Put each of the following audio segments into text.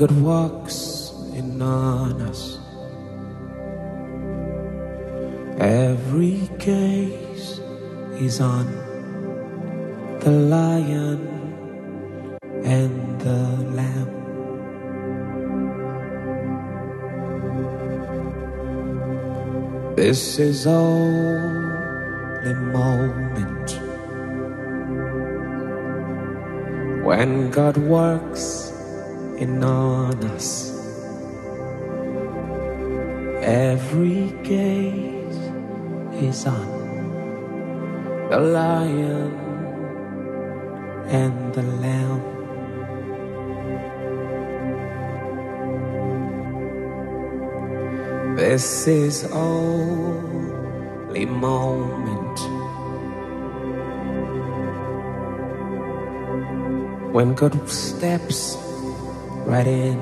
God walks in on us. Every gaze is on the lion and the lamb. This is only moment when God works in on This is only moment when God steps right in.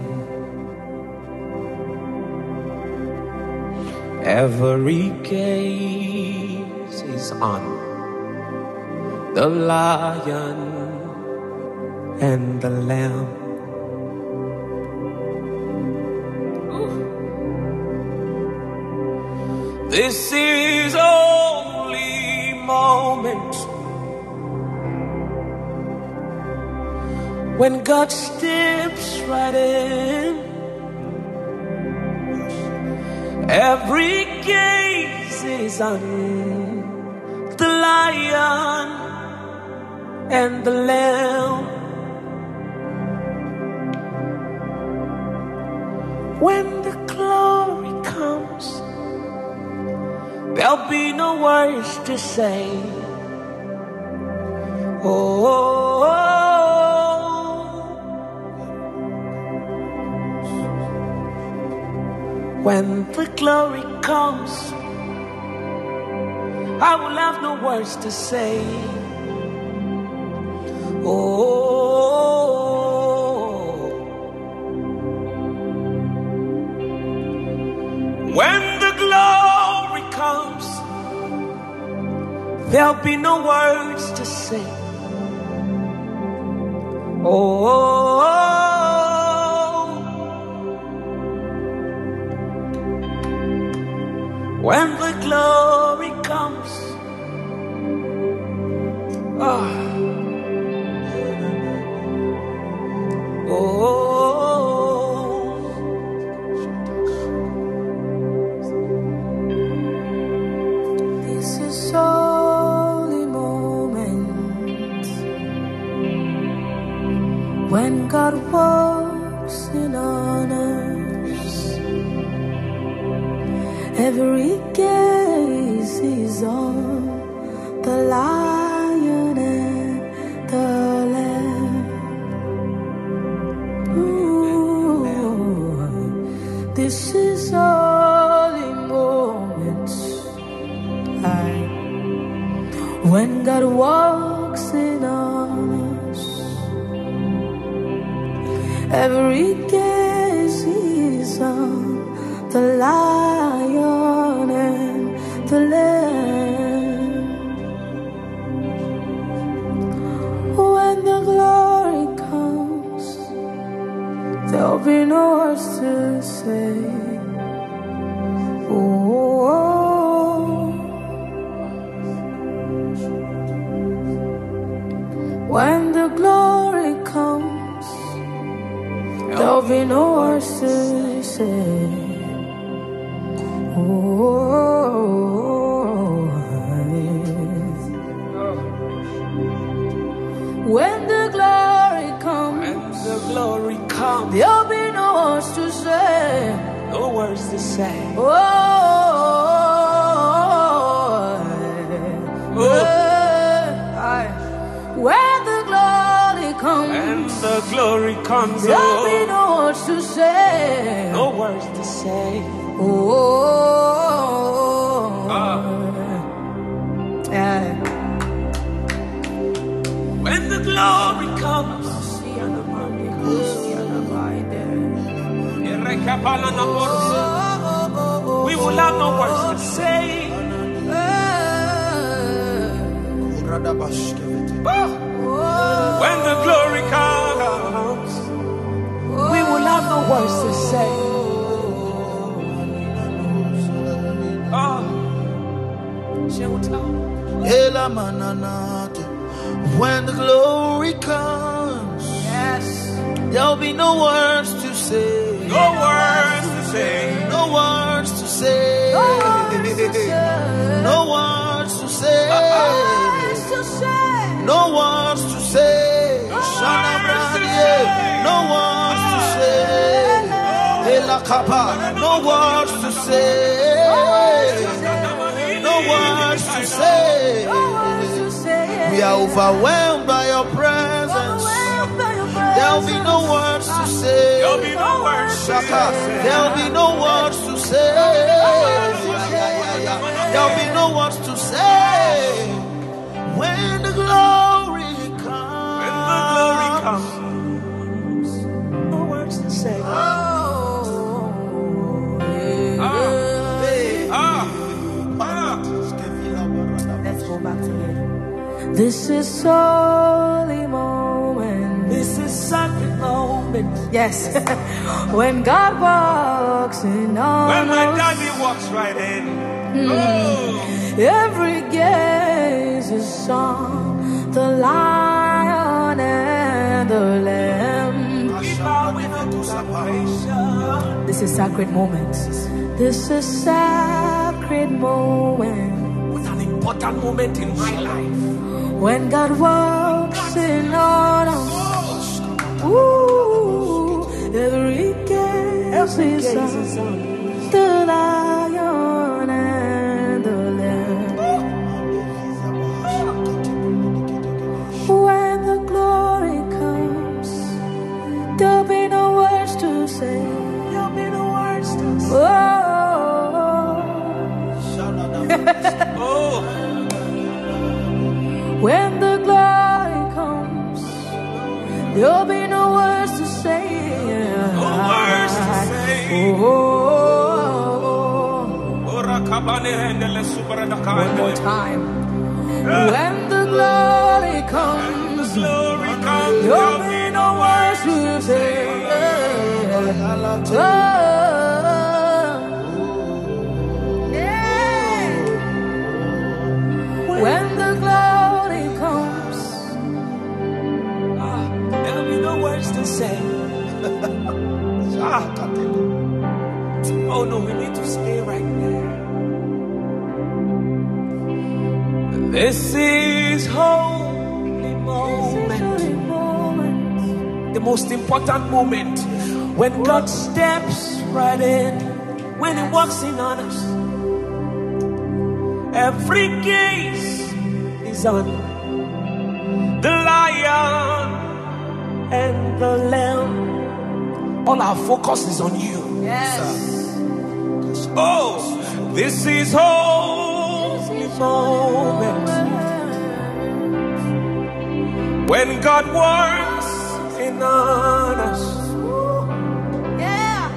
Every gaze is on the lion God steps right in. Every gaze is on the lion and the lamb. When the glory comes, there'll be no words to say. I will have no words to say. Oh, when the glory comes, there'll be no words to say. Oh, when the glory comes, ah, oh, This is only moment when God walks Every gaze is on the lion and the lamb. Ooh, this is only moment like when God walks in on us. Every gaze is on the lion there'll be no words to say. Oh, when the glory comes, there'll be no words to say. Glory When the glory comes, the glory comes, there'll be oh, no words to say. no words to say. Oh, Ah. yeah. When the glory comes, we will have no words to say. Ah. When the glory comes, we will have no words to say. Mananate. When the glory comes, Yes. there'll be no words to say. no words to say. No words to say. No words to say. No words to say. Words to say. No words to say. Shana Brandie. No words to say. Ela Kappa. No words to say. No words to say. No words to say. We are overwhelmed by your presence. Overwhelmed by your There'll be no words to say. There'll be no words Shaka. There'll be no words to say. There'll be no words to say. When the glory comes. When the glory comes, no words to say. Oh, yeah. Ah, ah. Let's go back to it. This is holy moment. This is sacred moment. Yes. when God walks in on When my us, daddy walks right in. Hmm. Oh, every gaze is on the lion and the lamb. we bow in adoration. This is sacred moment. This is sacred moment. With an important moment in my life. When God walks in on us. Ooh, every gaze is on the lion and the lamb. When the glory comes, there'll be no words to say. There'll be no words to say. Oh, Oh, when the glory comes, there'll be no words to say. no words to say. Oh, oh, oh. Ora kabane hendele supera da one more time. When the glory comes, Glory comes. there'll be no words to say. Say. Oh no, we need to stay right there. This is holy moment. the most important moment when God steps right in, when He walks in on us. Every gaze is on the lion and the lamb. All our focus is on you. Yes. Oh, this is holy moment when God works in us. Yeah.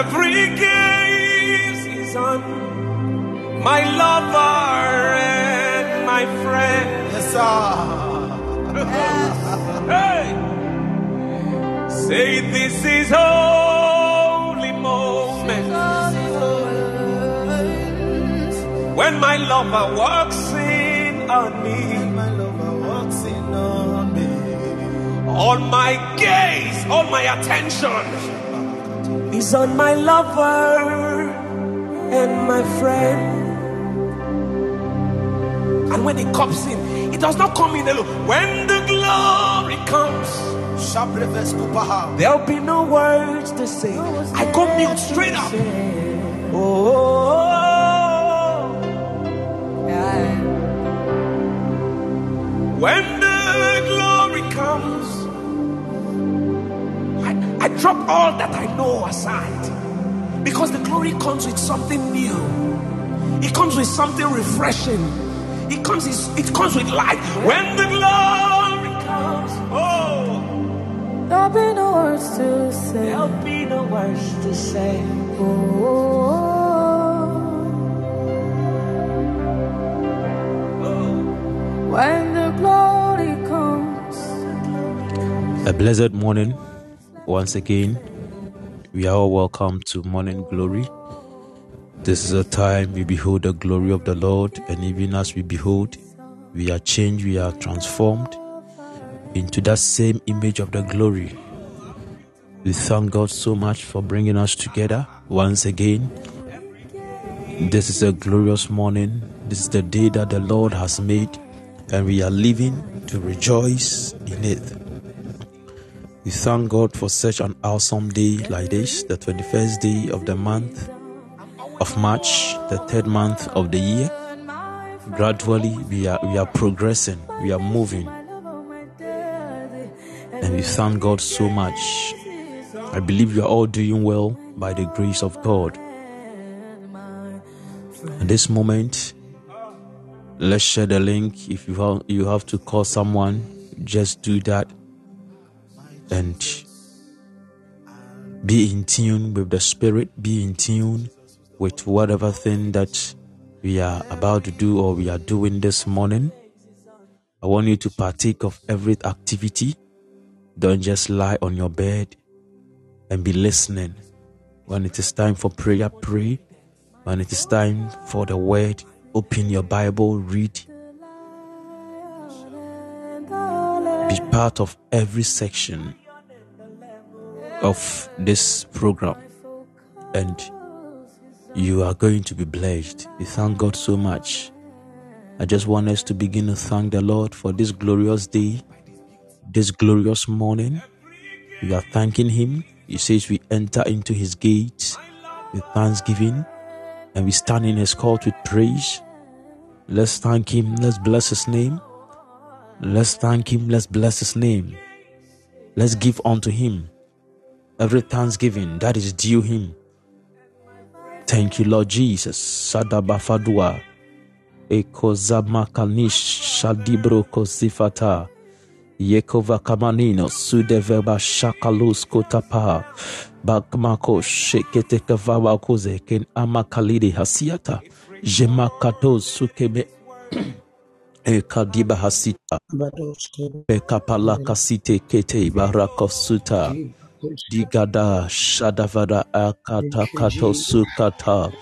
Every gaze is on my lover and my friend. Yes, sir. Hey! Say this is holy moment when my lover walks in on me. My lover walks in on me. All my gaze, all my attention is on my lover and my friend. And when he comes in, he does not come in alone. When the glory comes. There'll be no words to say. I go mute straight up. Oh, when the glory comes, I, I drop all that I know aside because the glory comes with something new. It comes with something refreshing. It comes. It comes with light. When the glory There'll be no words to say. there'll be no words to say. Oh, Oh, when the glory comes. A blessed morning once again We are all welcome to Morning Glory. This is a time we behold the glory of the Lord, and even as we behold, we are changed, we are transformed into that same image of the glory. We thank God so much for bringing us together once again. This is a glorious morning. This is the day that the Lord has made, and we are living to rejoice in it. We thank God for such an awesome day like this, the 21st day of the month of March, the third month of the year. Gradually, we are, we are progressing, we are moving. And we thank God so much. I believe you are all doing well by the grace of God. At this moment, let's share the link. If you have, you have to call someone, just do that and be in tune with the Spirit, be in tune with whatever thing that we are about to do or we are doing this morning. I want you to partake of every activity. Don't just lie on your bed and be listening. When it is time for prayer, pray. When it is time for the word, open your Bible, read. Be part of every section of this program and you are going to be blessed. We thank God so much. I just want us to begin to thank the Lord for this glorious day, this glorious morning. We are thanking Him. He says we enter into His gates with thanksgiving and we stand in His court with praise. Let's thank Him. Let's bless His name. Let's thank Him. Let's bless His name. Let's give unto Him every thanksgiving that is due him. Thank you, Lord Jesus. Sadabafadua. Ekozamakanish Shadibro Kosifata. Yekova Kamanino Sudeveba Shakalus Kotapa. Bakmako Shekete Kavawa Koze Ken Amakalidi Hasiata. Jemakato Sukebe. Ekadiba Hasita. Ekapala Kasite Kete Barakosuta. Digada Shadavada Akata Kato Sukata.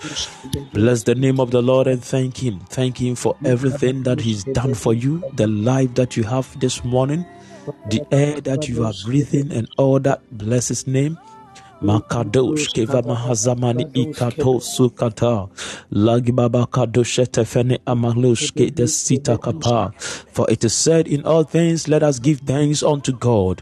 Bless the name of the Lord and thank Him. Thank Him for everything that He's done for you, the life that you have this morning, the air that you are breathing, and all that. Bless His name. Makadosh keva mahazamani ikato sukata lagibaba kadosh tefene amalush kete sita kapa for it is said in all things let us give thanks unto God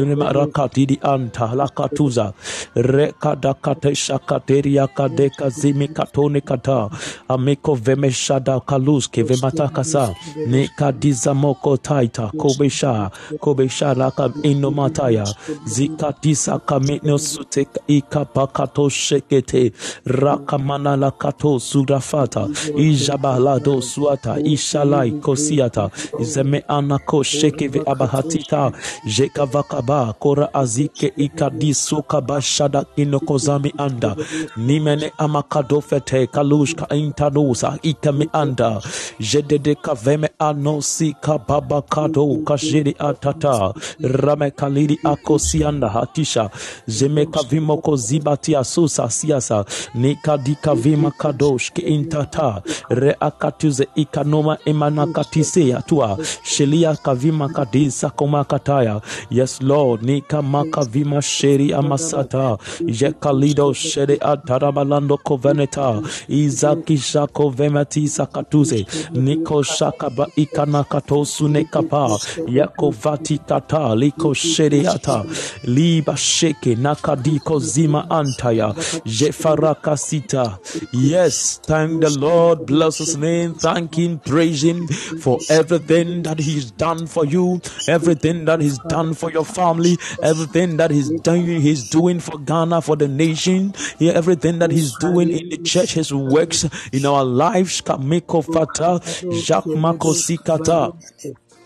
Rakatidi Anta Lakatuza Rekadakate Shakateria Kadeka Zimi Katone Kata. Amiko Vemeshada kaluske vematakasa Nekadizamoko Taita Kobesha Kobesha Laka Inomataya Zikatisa kaminosute ikapakato shekete. Rakamana lakato surafata ijabalado suata ishalai kosiata. Zeme anako shekeve abahatita jekavakaba kora azike ikadisuka bashada inokozami anda. Nimene amakadofete kalushka intanusa ikame anda. Jedede kaveme anosi kababa kado kashiri atata. Rame kalidi akosianda hatisha. Zeme kavimo moko zibatia susa siasa. Nikadika vima kadosh ke intata. Re akatuze ikanoma emanakatise yatua shelia kavima kadisa komakataya yes lord nikamaka vima sheri amasata. Jekalido shere atarabalando koveneta. Izaki shako vemati sakatuze. Niko shakaba ikanakato nekapa yakovati kata liko sheriata liba sheke nakadiko zima antaya. Jefaraka sita. Yes, thank the Lord, bless His name, thank Him, praise Him for everything that He's done for you, everything that He's done for your family family, everything that He's doing, He's doing for Ghana, for the nation, everything that He's doing in the church, His works in our lives. Fata, Jacques Mako.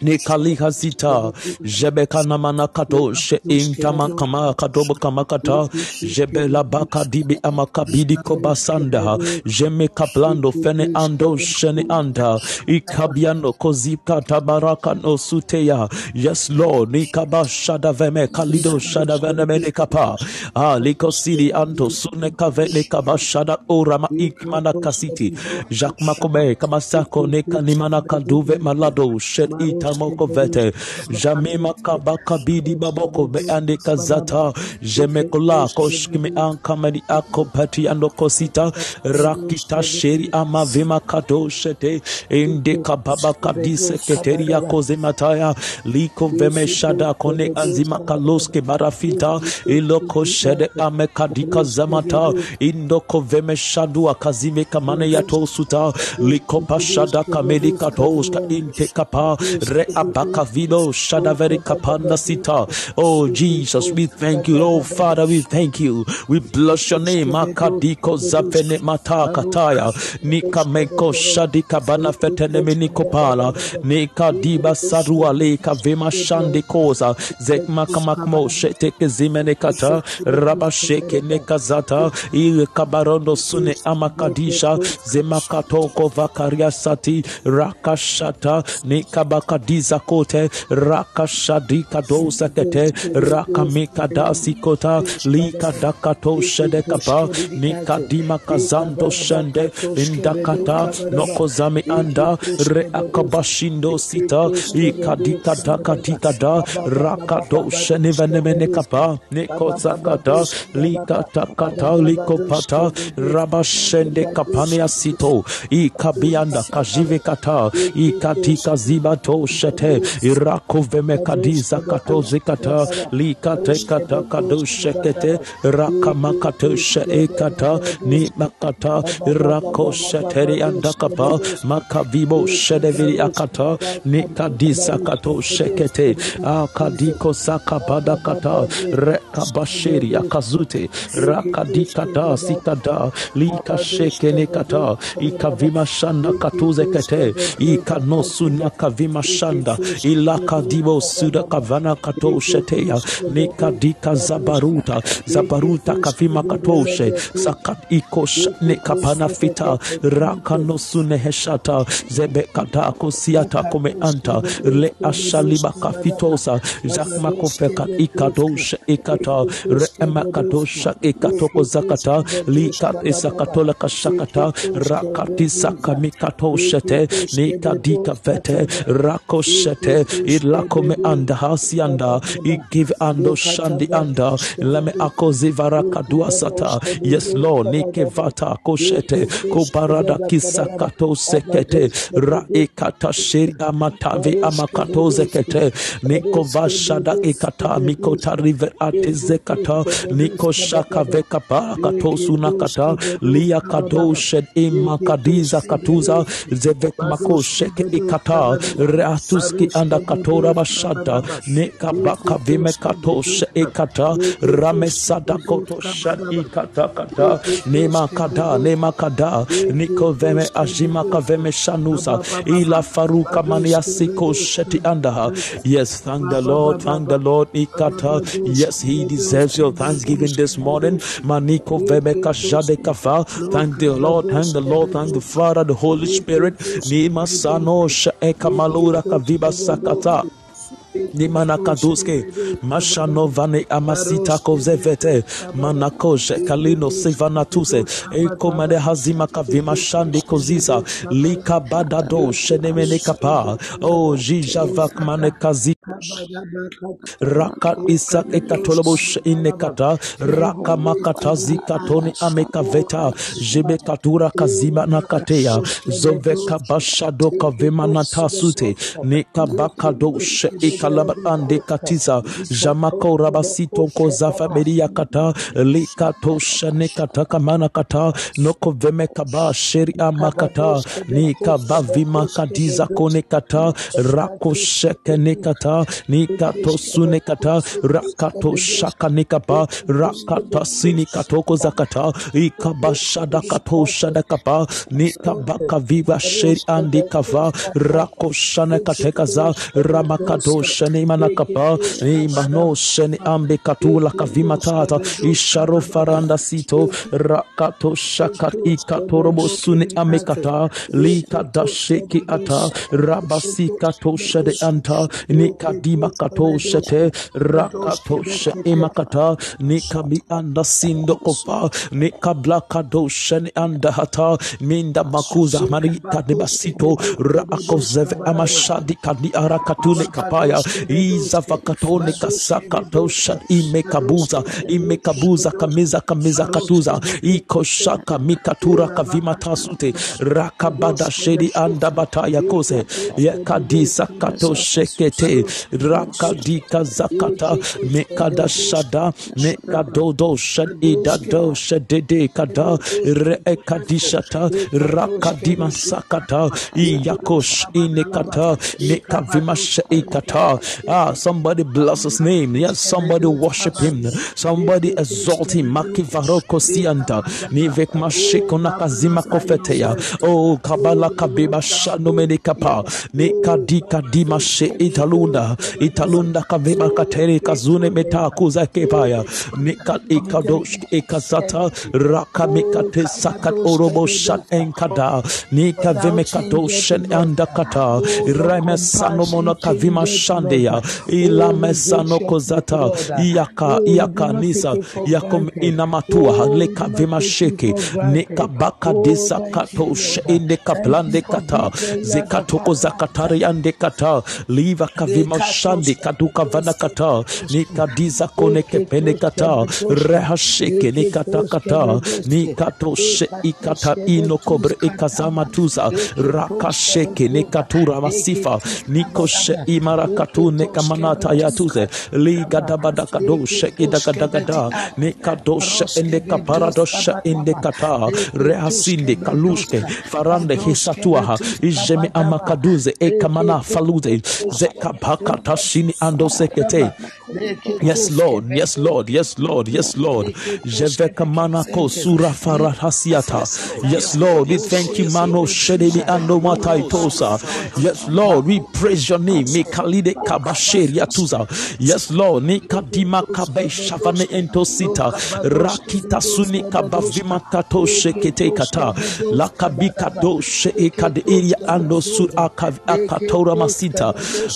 Nikaliha zita jebeka namana kato she intama kama kadobo kama kata jebela baka dibi amakabidi kobasanda jeme kaplando fene ando shene anda ikabiano kozika tabaraka no suteya. Yes lord nikaba shada veme kalido shada vene mene kapa. Ah liko sidi anto sune kavele shada orama ikmana kasiti. Jacques makobe kama sako neka nimana kaduve malado shed itamoko vete. Jamima kabaka bidi baboko be ande kazata. Jemekola koshkimi ankamedi ako pati ando kosita. Rakita sheri ama vima kato shete. Inde kababa kadise keteria kozemataya liko veme shada kone anzima kaloske barafita. Iloko shede ame kadika zamata. Indoko veme shadu akazime kamane yatosuta liko pashada kamedi katoska inte kapa re abaka vilo kapanda sita. Oh Jesus we thank you. Oh Father we thank you. We bless your name. Akadiko zafene mata kataya. Nika meko shadika bana fetene miniko pala nika diba sarua leka vema shande koza zekma kamakmo shete kezimene kata. Raba sheke nekazata ile kabarondo sune amakadisha. Zemakatoko vakaria sati. Rakashata nikabakadiza kote rakashadika dosa kete rakamikadasi kota likadakato shedekapa nikadima kazando shende indakata nokozami anda reakabashindo sita ikadikadakadikada rakado shenivenemenekapa nikozakata likatakata likopata rabashende kapania sito ikabianda kajive kata ikatika zibato shete irakoveme kadiza katoze kata likate kata kadoshekete rakamakate sheekata ni makata rakosheteri andakapa makavibo shedeviri akata ni kadisa kato shekete akadiko sakabada kata rekabasheri akazute rakadikata sikada likashekene kata ikavima shanda katuze kete ikanosuna kavima shanda ilakadibo suda kavana katosheteya nikadika zabaruta zabaruta kavima katoshe sakat ikosh nikapana fita rakanosune heshata zebekata kosiata komeanta le ashaliba kafitosa zakmakofeka ikadoshe ikata re reemakadosha ikatoko zakata likat isakatola kashakata rakatisaka mikatoshete nikadika vete rakoshete ilakome anda hasianda igive ando shandi anda leme akozi varakadua yes lord nikevata koshete kobarada kisakato sekete raekata sheri amatavi amakato zekete nikovashada ikata mikota river atezekata nikoshaka vekapa katosunakata liya kadoshed imakadiza katuza zevek makosheke ikata reatuski anda katora bashada nekabaka vime katoshe ikata ramesada kotosha ikata kata nema kada nema kada niko veme ajima kaveme shanusa ila faruka maniasiko sheti andaha yes thank the lord thank the lord ikata yes he deserves your thanksgiving this morning maniko veme kashade kafa thank the lord thank the lord thank the father the holy spirit nima sano shaeka malura kaviba sakata. Nimanakaduske mashanovane amasita kozevete manakoshe kalino sivanatuse ekomade hazima kavima shandi kozisa. Likabadado shenemenekapa o jijavakmane kazi raka isak ekatolobosh inekata raka makata zika zikatoni amekaveta jebekatura kazima nakateya zoveka bashado kavema natasute nikabakadosh ikalaba ande katiza jamako rabasito kozafa beria kata likato shane kata kamana kata noko veme kaba sheri amakata nikaba vima kadiza kone kata rako sheke ne kata kata nikato sune kata rakato shaka nikapa rakata sini katoko zakata ikaba shada kato shada kapa nikabaka viva sheri andi kava rako shana kateka za ramakato shani manakapa imano shani ambe katula kavima tata isharo faranda sito rakato shaka ikatorobo sune amekata likada sheki ata rabasika toshede anta nikadima katoshete rakatoshe imakata nikami anda sindo kopa nikabla kadoshene anda hata minda makuza marika debasito rakozeve amashadi kadi arakatune kapaya izavakatone kasakatosha imekabuza imekabuza kamiza kamiza katuza ikoshaka mikatura kavima tasute rakabada shedi anda bataya kose yakadisa kato shekete rakadika zakata mekada shada mekadodo shadida do shedede kada reekadishata rakadima sakata iyakosh inekata nekavima sheikata ah somebody bless his name. Yes somebody worship him. Somebody exalt him. Makivaroko sianta nivek mashiko nakazima kofeteya. Oh kabala kabeba shanomene kapa nekadika dima she italunda kavema katere kazune meta kuza kepaya nika ikadosh ikazata raka mikate sakat orobo shat enkada. Nika veme kadoshen andakata reme sanomona kavima shandeya. Ila mesano kozata. Iyaka iyaka nisa yakom inamatua. Leka vima sheke. Nika baka disa katosh inde kaplande kata. Zekatoko zakatari ande kata. Liva kavima shandi kaduka vana kata nikadiza kone kepene kata reha sheke nikata kata nikatoshe ikata ino kobre ikazama tuza raka sheke nikatura masifa nikoshe imara katu nekamanata yatuze ligadabada kadoshe idagadagada nikadoshe ende kaparadoshe ende kata rehasinde kalushke farande hisatuaha ijeme amakaduze ekamana faluze zekapakatashini ando Yes, Lord. Yes, Lord. Yes, Lord. Yes, Lord. Jevekamana sura farahasiata. Yes, Lord. We thank you, Mano Shedeli Ando Mataitosa. Yes, Lord. We praise your name. Mekalide Kabasheri Atuza. Yes, Lord. Nikadima Kabe Shavane Entosita. Rakita Suni Kabavima Kato Shekete Kata. Lakabika do Sheekad Area Ando Sur Akatora Masita.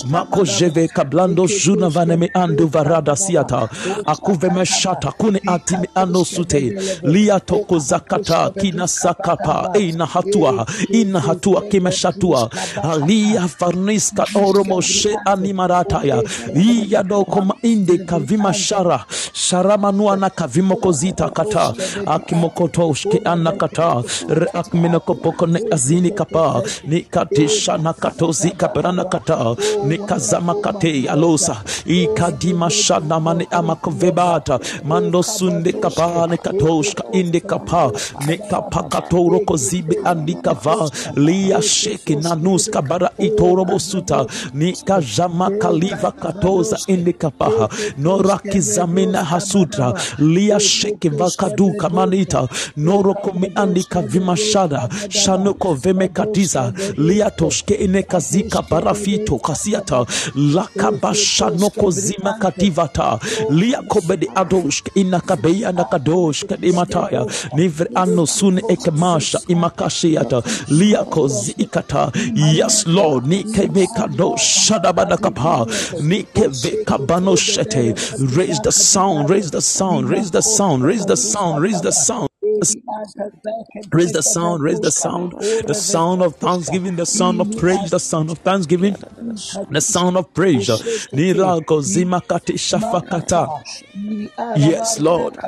Mako Jeve Kablando Juna Vaneme Ando varada siata. Akuveme shata kune atime ano sute. Lia toko zakata kina sakapa. Ina hatua. Ina hatua kimeshatua alia farniska oromo she animarataya iya doko inde kavima shara. Sharamanua na kavimo kozita kata. Akimokoto shke anakata akminokopoko ne azini kapa. Nikatisha na katozi kaperana kata. Nikazama kate alosa. Ikadima shana mane amakovebata mando sunde kapa ne katoshka inde kapa. Ne kapa katoro kozibe andika va. Lia sheke nanus kabara itoro bosuta. Ni kajama kaliva katoza inde kapa. Nora kizamina hasutra. Lia sheke vakaduka manita. Noro kome andika vimashada shanoko vemekatiza lia toshke ine kazika barafito kasiata lakabashanoko zima kativata. Lia kobede adoshk inakabeya nakadosh kadimataya nivre ano sune ekemasha imakashiata. Lia kozikata yes lord nikevekado shadabadakapa. Nikevekabano shete. Raise the sound raise the sound raise the sound raise the sound raise the sound Raise the sound, raise the sound, the sound of thanksgiving, the sound of praise, the sound of thanksgiving, the sound of praise. Yes, Lord.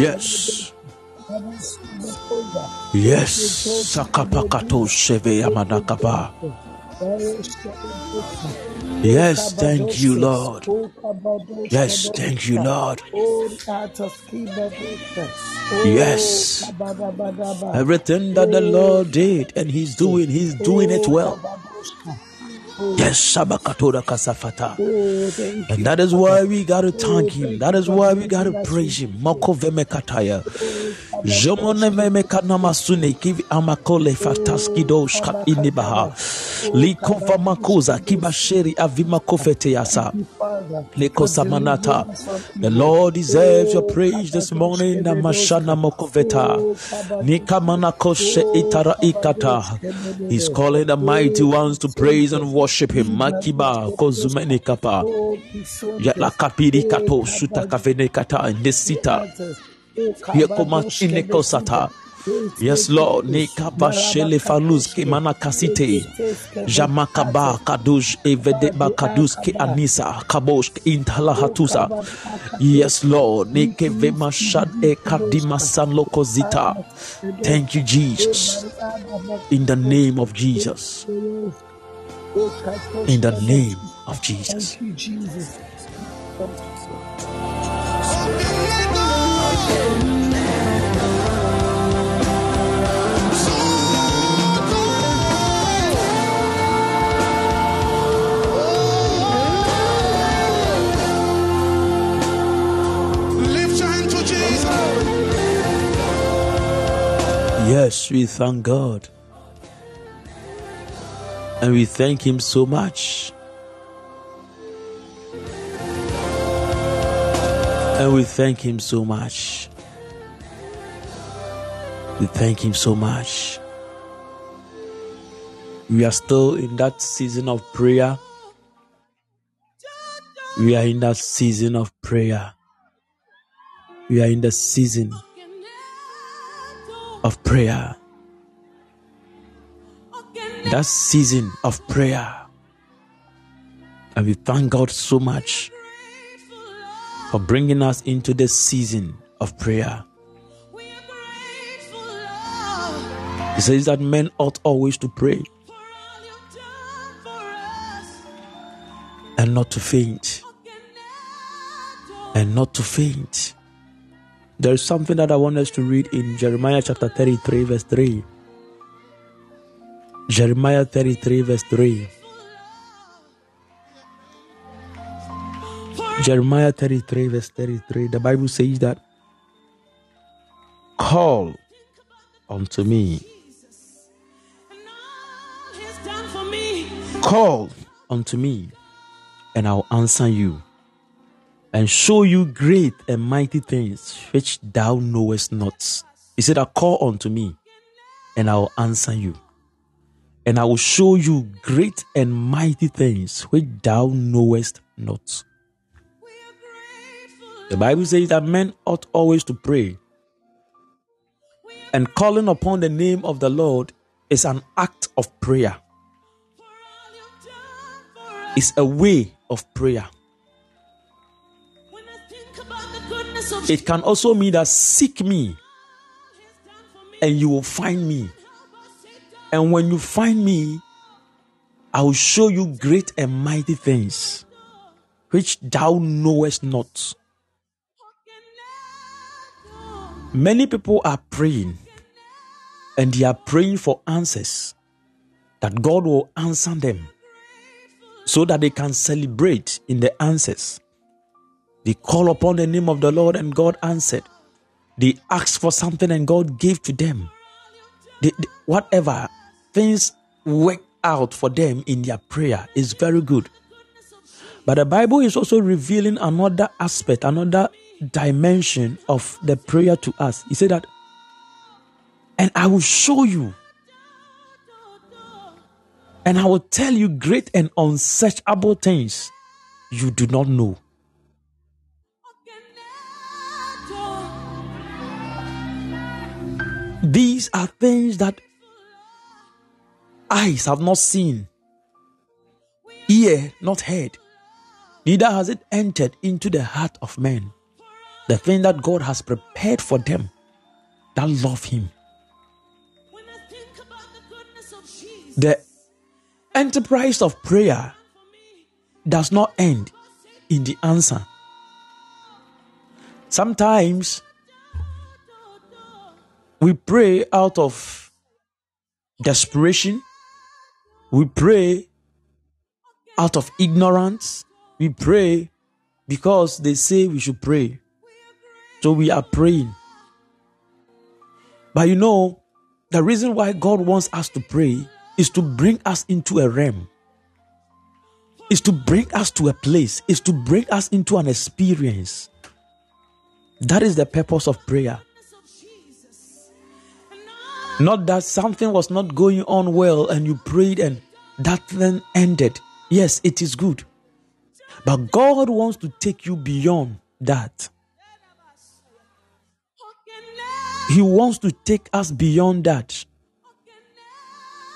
Yes. Yes, Sakapakato Sheve Yamanakaba. Yes, thank you, Lord. Yes, thank you, Lord. Yes. Everything that the Lord did and He's doing, He's doing it well. Yes, Shabakatora Kasafata. And that is why we gotta thank him. That is why we gotta praise him. Moko Vemekataya. Jomone Vemekana Masune Kivi Amakole Fataskidoshka Inibaha. Likova Makoza Kibasheri Avima Kofete Yasa. Lekosamanata. The Lord deserves your praise this morning. Namashana Mokoveta. Nikamana Koshe Itara Ikata. He's calling the mighty ones to praise and worship him. Makiba Kapa. Kapiri Kato Suta Kavene Kata Nesita. Yes, Lord. Nekaba shele faluz ke kasite. Jamakaba kadush kadus ke anisa kabosh intala hatusa. Yes, Lord. Neke vema shad e kadima san lokozita. Thank you, Jesus. In the name of Jesus. In the name of Jesus. Thank you, Jesus. Lift your hand to Jesus. Yes, we thank God. And we thank Him so much. And we thank Him so much. We thank Him so much. We are still in that season of prayer. We are in that season of prayer. We are in the season of prayer. That season of prayer. And we thank God so much for bringing us into this season of prayer. He says that men ought always to pray and not to faint. And not to faint. There is something that I want us to read in Jeremiah chapter 33, verse 3. Jeremiah 33, verse 3. Jeremiah 33, verse 33. The Bible says that call unto me, call unto me, and I'll answer you, and show you great and mighty things which thou knowest not. He said, Call unto me, and I will answer you, and I will show you great and mighty things which thou knowest not. The Bible says that men ought always to pray, and calling upon the name of the Lord is an act of prayer. It's a way of prayer. It can also mean that seek me and you will find me. And when you find me, I will show you great and mighty things which thou knowest not. Many people are praying and they are praying for answers that God will answer them so that they can celebrate in the answers. They call upon the name of the Lord and God answered. They asked for something and God gave to them. They- they- whatever things work out for them in their prayer is very good. But the Bible is also revealing another aspect, another dimension of the prayer to us. He said that, and I will show you, and I will tell you great and unsearchable things you do not know. These are things that eyes have not seen, ear not heard, neither has it entered into the heart of man. The thing that God has prepared for them that love Him. The enterprise of prayer does not end in the answer. Sometimes we pray out of desperation, we pray out of ignorance, we pray because they say we should pray. So we are praying. But you know, the reason why God wants us to pray is to bring us into a realm, is to bring us to a place, is to bring us into an experience. That is the purpose of prayer. Not that something was not going on well and you prayed and that then ended. Yes, it is good. But God wants to take you beyond that. He wants to take us beyond that.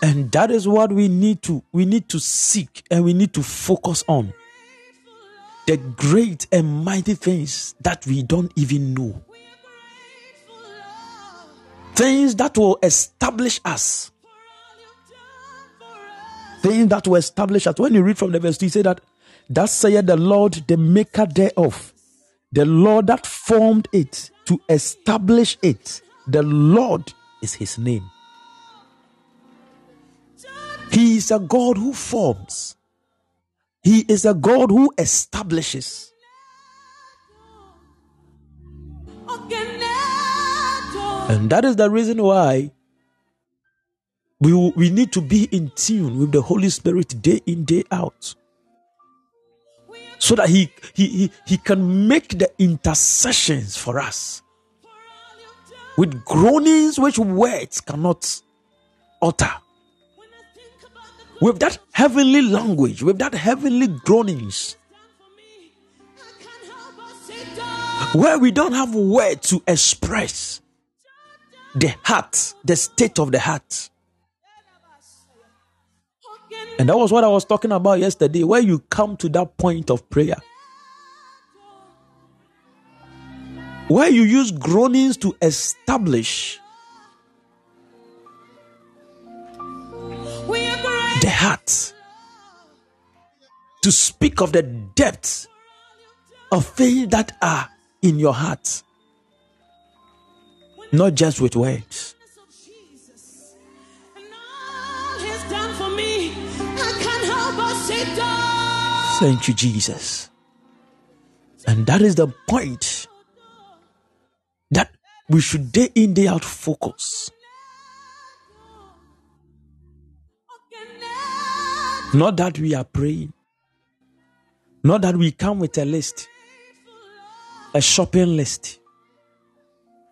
And that is what we need to we need to seek and we need to focus on. The great and mighty things that we don't even know. Things that will establish us. Things that will establish us. When you read from the verse, you say that, Thus saith the Lord, the maker thereof, the Lord that formed it to establish it. The Lord is his name. He is a God who forms. He is a God who establishes. And that is the reason why we, we need to be in tune with the Holy Spirit day in, day out. So that he, he, he, he can make the intercessions for us with groanings which words cannot utter. With that heavenly language, with that heavenly groanings, where we don't have words to express the heart, the state of the heart. And that was what I was talking about yesterday, where you come to that point of prayer. Where you use groanings to establish the heart, to speak of the depths of things that are in your heart not just with words. Thank you, Jesus. And that is the point that we should day in, day out focus. Not that we are praying, not that we come with a list, a shopping list.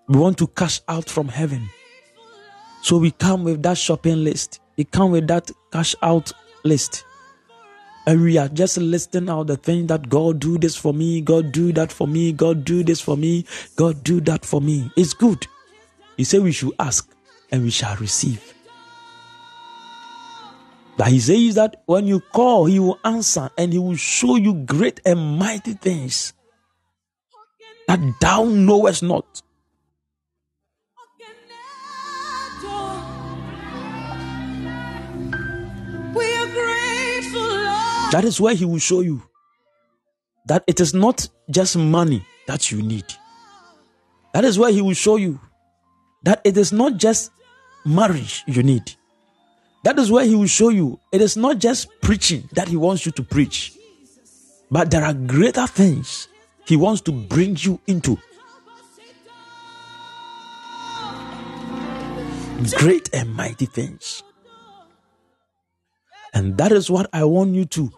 We want to cash out from heaven. So we come with that shopping list. We come with that cash out list. And we are just listing out the things that God do this for me, God do that for me, God do this for me, God do that for me. It's good. He said we should ask and we shall receive. But he says that when you call, he will answer and he will show you great and mighty things that thou knowest not. That is where He will show you that it is not just money that you need. That is where He will show you that it is not just marriage you need. That is where He will show you it is not just preaching that He wants you to preach, but there are greater things He wants to bring you into. Great and mighty things. And that is what I want you to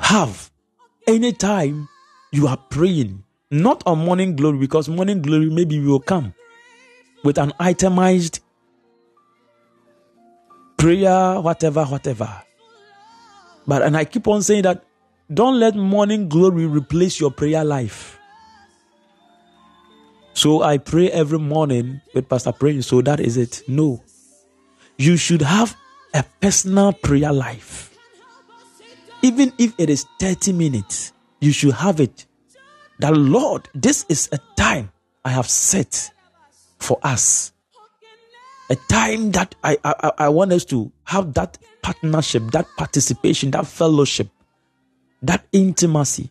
have anytime you are praying. Not on morning glory, because morning glory maybe will come with an itemized prayer, whatever, whatever. But, and I keep on saying that don't let morning glory replace your prayer life. So I pray every morning with Pastor praying, so that is it. No you should have a personal prayer life. Even if it is 30 minutes, you should have it. That Lord, this is a time I have set for us. a time that I, I, I want us to have that partnership, that participation, that fellowship, that intimacy.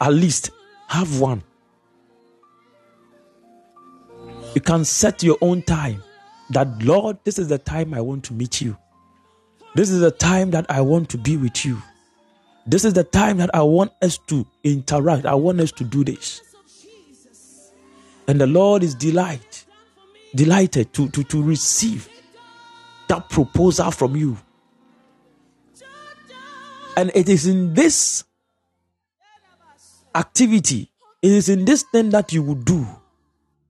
At least have one. You can set your own time that, Lord, this is the time I want to meet you. This is the time that I want to be with you. This is the time that I want us to interact. I want us to do this. And the Lord is delight, delighted to, to, to receive that proposal from you. And it is in this activity, it is in this thing that you will do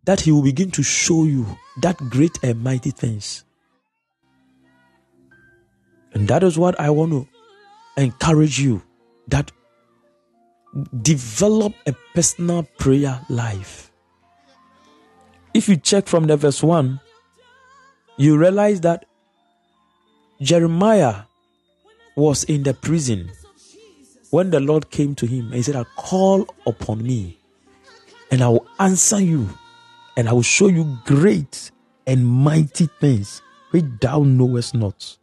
that He will begin to show you that great and mighty things. And that is what I want to encourage you that develop a personal prayer life. If you check from the verse 1, you realize that Jeremiah was in the prison when the Lord came to him and he said, "I Call upon me and I will answer you and I will show you great and mighty things which thou knowest not.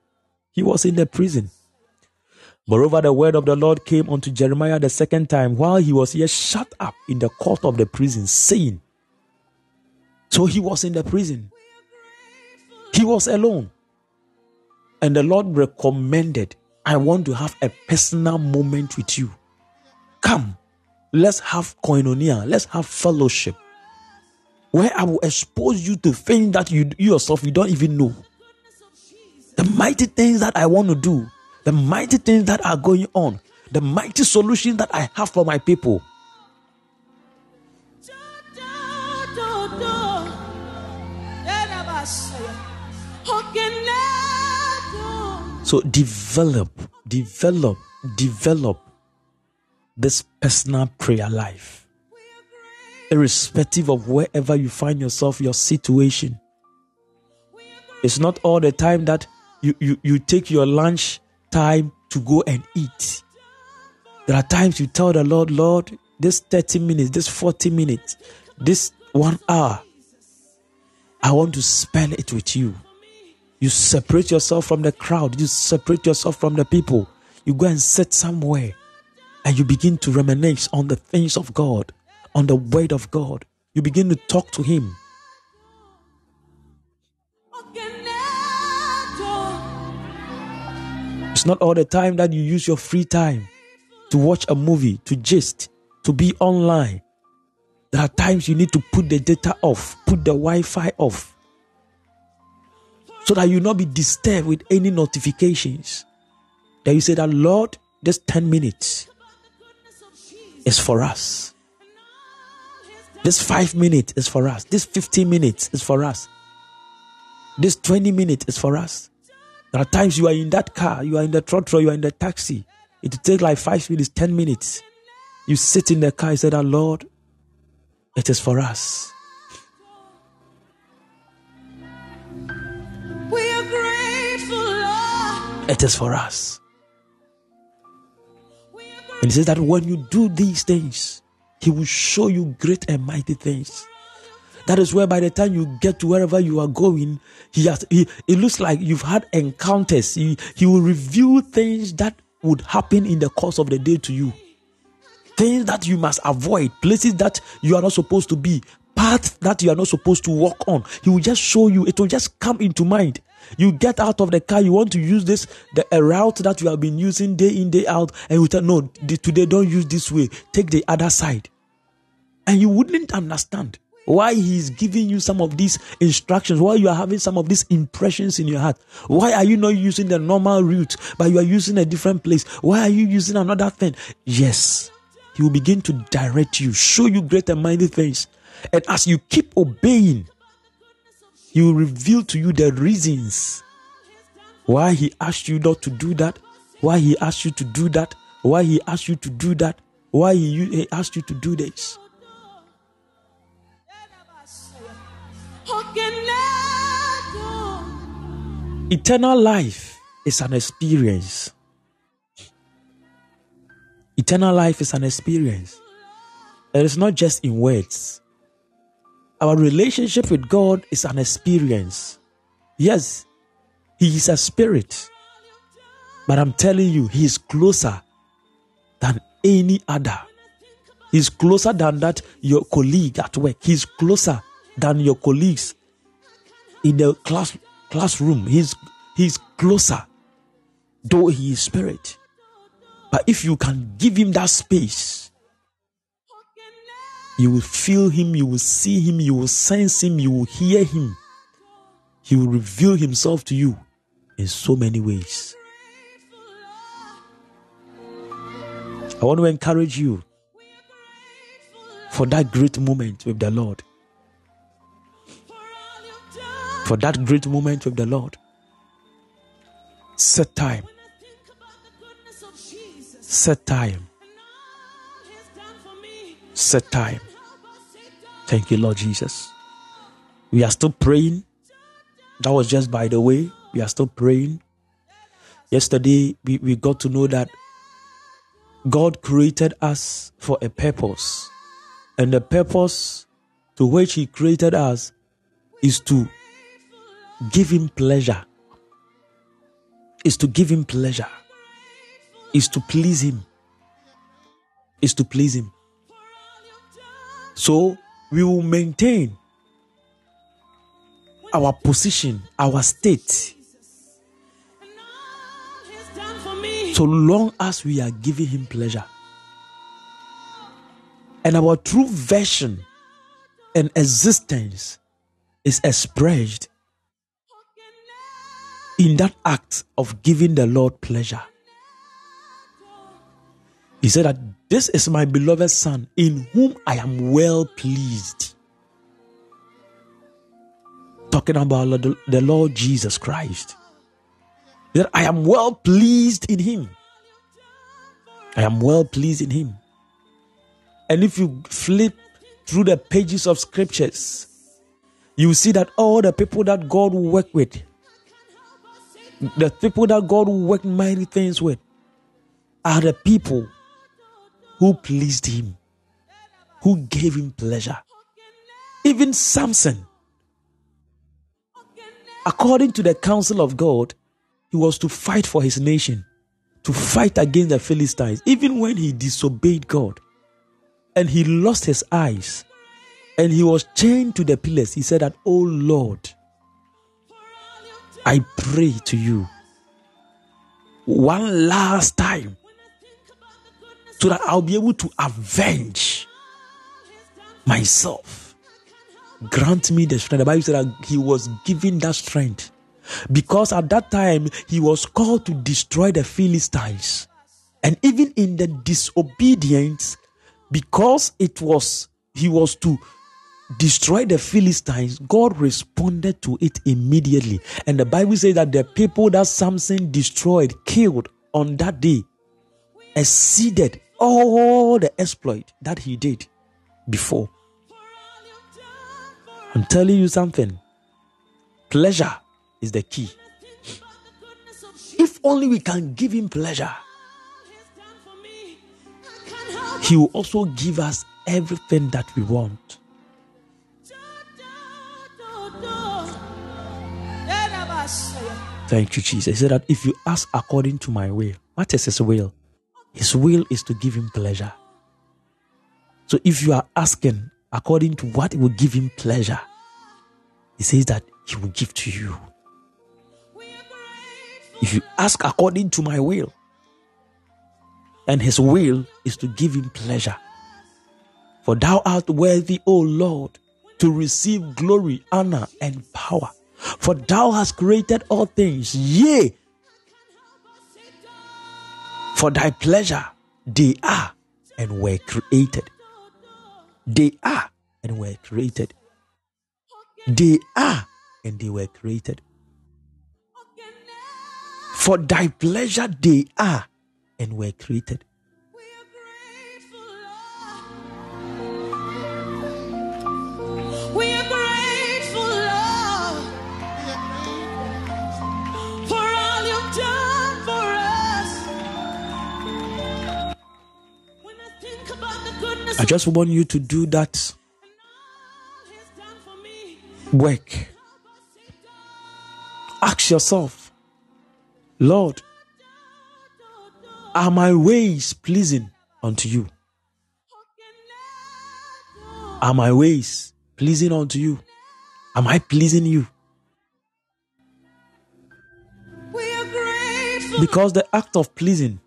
He was in the prison. Moreover, the word of the Lord came unto Jeremiah the second time while he was yet shut up in the court of the prison, saying, So he was in the prison. He was alone. And the Lord recommended, I want to have a personal moment with you. Come, let's have koinonia, let's have fellowship where I will expose you to things that you, you yourself you don't even know. The mighty things that I want to do, the mighty things that are going on, the mighty solutions that I have for my people. So develop, develop, develop this personal prayer life irrespective of wherever you find yourself, your situation. It's not all the time that you, you, you take your lunch time to go and eat. There are times you tell the Lord, Lord, this 30 minutes, this 40 minutes, this one hour, I want to spend it with you. You separate yourself from the crowd, you separate yourself from the people. You go and sit somewhere and you begin to reminisce on the things of God on the word of God. You begin to talk to Him. It's not all the time that you use your free time to watch a movie, to gist, to be online. There are times you need to put the data off, put the Wi Fi off, so that you not be disturbed with any notifications. That you say that, Lord, this 10 minutes is for us. This five minutes is for us. This 15 minutes is for us. This 20 minutes is for us. There are times you are in that car, you are in the trotro, you are in the taxi. It takes like five minutes, 10 minutes. You sit in the car, you say that, Lord, it is for us. We are grateful, Lord. It is for us. And he says that when you do these things, he will show you great and mighty things. That is where by the time you get to wherever you are going, he has he, it looks like you've had encounters. He, he will reveal things that would happen in the course of the day to you. Things that you must avoid, places that you are not supposed to be, paths that you are not supposed to walk on. He will just show you, it will just come into mind. You get out of the car, you want to use this, the a route that you have been using day in, day out, and you tell no, today don't use this way, take the other side and you wouldn't understand why he's giving you some of these instructions, why you are having some of these impressions in your heart. Why are you not using the normal route, but you are using a different place? Why are you using another thing? Yes, he will begin to direct you, show you great and mighty things. And as you keep obeying, he will reveal to you the reasons why he asked you not to do that, why he asked you to do that, why he asked you to do that, why he asked you to do this. Eternal life is an experience. Eternal life is an experience. It is not just in words. Our relationship with God is an experience. Yes, he is a spirit. But I'm telling you, he is closer than any other. He's closer than that your colleague at work. He's closer than your colleagues in the class classroom. He's he's closer, though he is spirit. But if you can give him that space, you will feel him, you will see him, you will sense him, you will hear him. He will reveal himself to you in so many ways. I want to encourage you for that great moment with the Lord. For that great moment with the Lord. Set time. Set time. Set time. Thank you, Lord Jesus. We are still praying. That was just by the way. We are still praying. Yesterday, we, we got to know that God created us for a purpose. And the purpose to which He created us is to give Him pleasure. Is to give Him pleasure. Is to please Him. Is to please Him. So we will maintain our position, our state, so long as we are giving Him pleasure. And our true version and existence is expressed in that act of giving the Lord pleasure. He said that this is my beloved Son in whom I am well pleased. Talking about the Lord Jesus Christ. That I am well pleased in him. I am well pleased in him. And if you flip through the pages of scriptures, you see that all the people that God will work with, the people that God will work mighty things with, are the people who pleased him, who gave him pleasure. Even Samson, according to the counsel of God, he was to fight for his nation, to fight against the Philistines, even when he disobeyed God and he lost his eyes and he was chained to the pillars. He said that, Oh Lord, I pray to you one last time so that I'll be able to avenge myself. Grant me the strength. The Bible said that he was given that strength because at that time he was called to destroy the Philistines. And even in the disobedience, because it was he was to destroy the Philistines, God responded to it immediately. And the Bible says that the people that Samson destroyed, killed on that day, exceeded all the exploit that he did before. I'm telling you something. Pleasure is the key. If only we can give him pleasure, he will also give us everything that we want. Thank you, Jesus. He said that if you ask according to my will, what is his will? His will is to give him pleasure. So if you are asking according to what will give him pleasure, he says that he will give to you. If you ask according to my will, and his will is to give him pleasure. For thou art worthy, O Lord, to receive glory, honor, and power. For thou hast created all things, yea, for thy pleasure, they are and were created. They are and were created. They are and they were created. For thy pleasure, they are and were created. I just want you to do that work ask yourself, Lord, are my ways pleasing unto you? Are my ways pleasing unto you? Am I pleasing you? Because the act of pleasing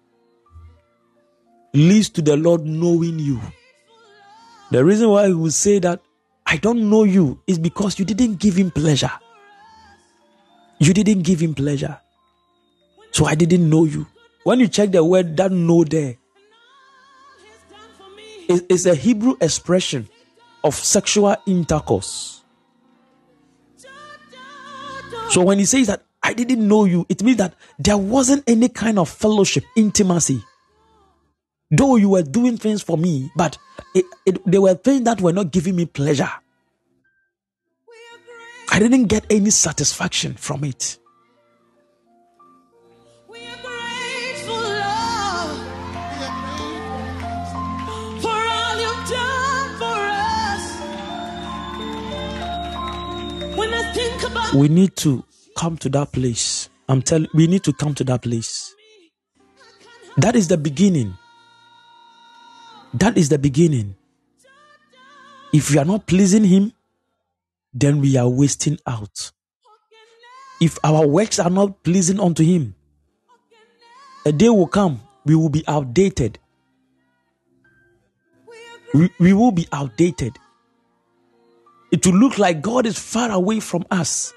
leads to the Lord knowing you. The reason why he will say that I don't know you is because you didn't give him pleasure. You didn't give him pleasure. So I didn't know you. When you check the word that know there, it's a Hebrew expression of sexual intercourse. So when he says that I didn't know you, it means that there wasn't any kind of fellowship, intimacy. Though you were doing things for me, but it, it, they were things that were not giving me pleasure. I didn't get any satisfaction from it. We need to come to that place. I'm telling we need to come to that place. That is the beginning. That is the beginning. If we are not pleasing him, then we are wasting out. If our works are not pleasing unto him, a day will come, we will be outdated. We, we will be outdated. It will look like God is far away from us.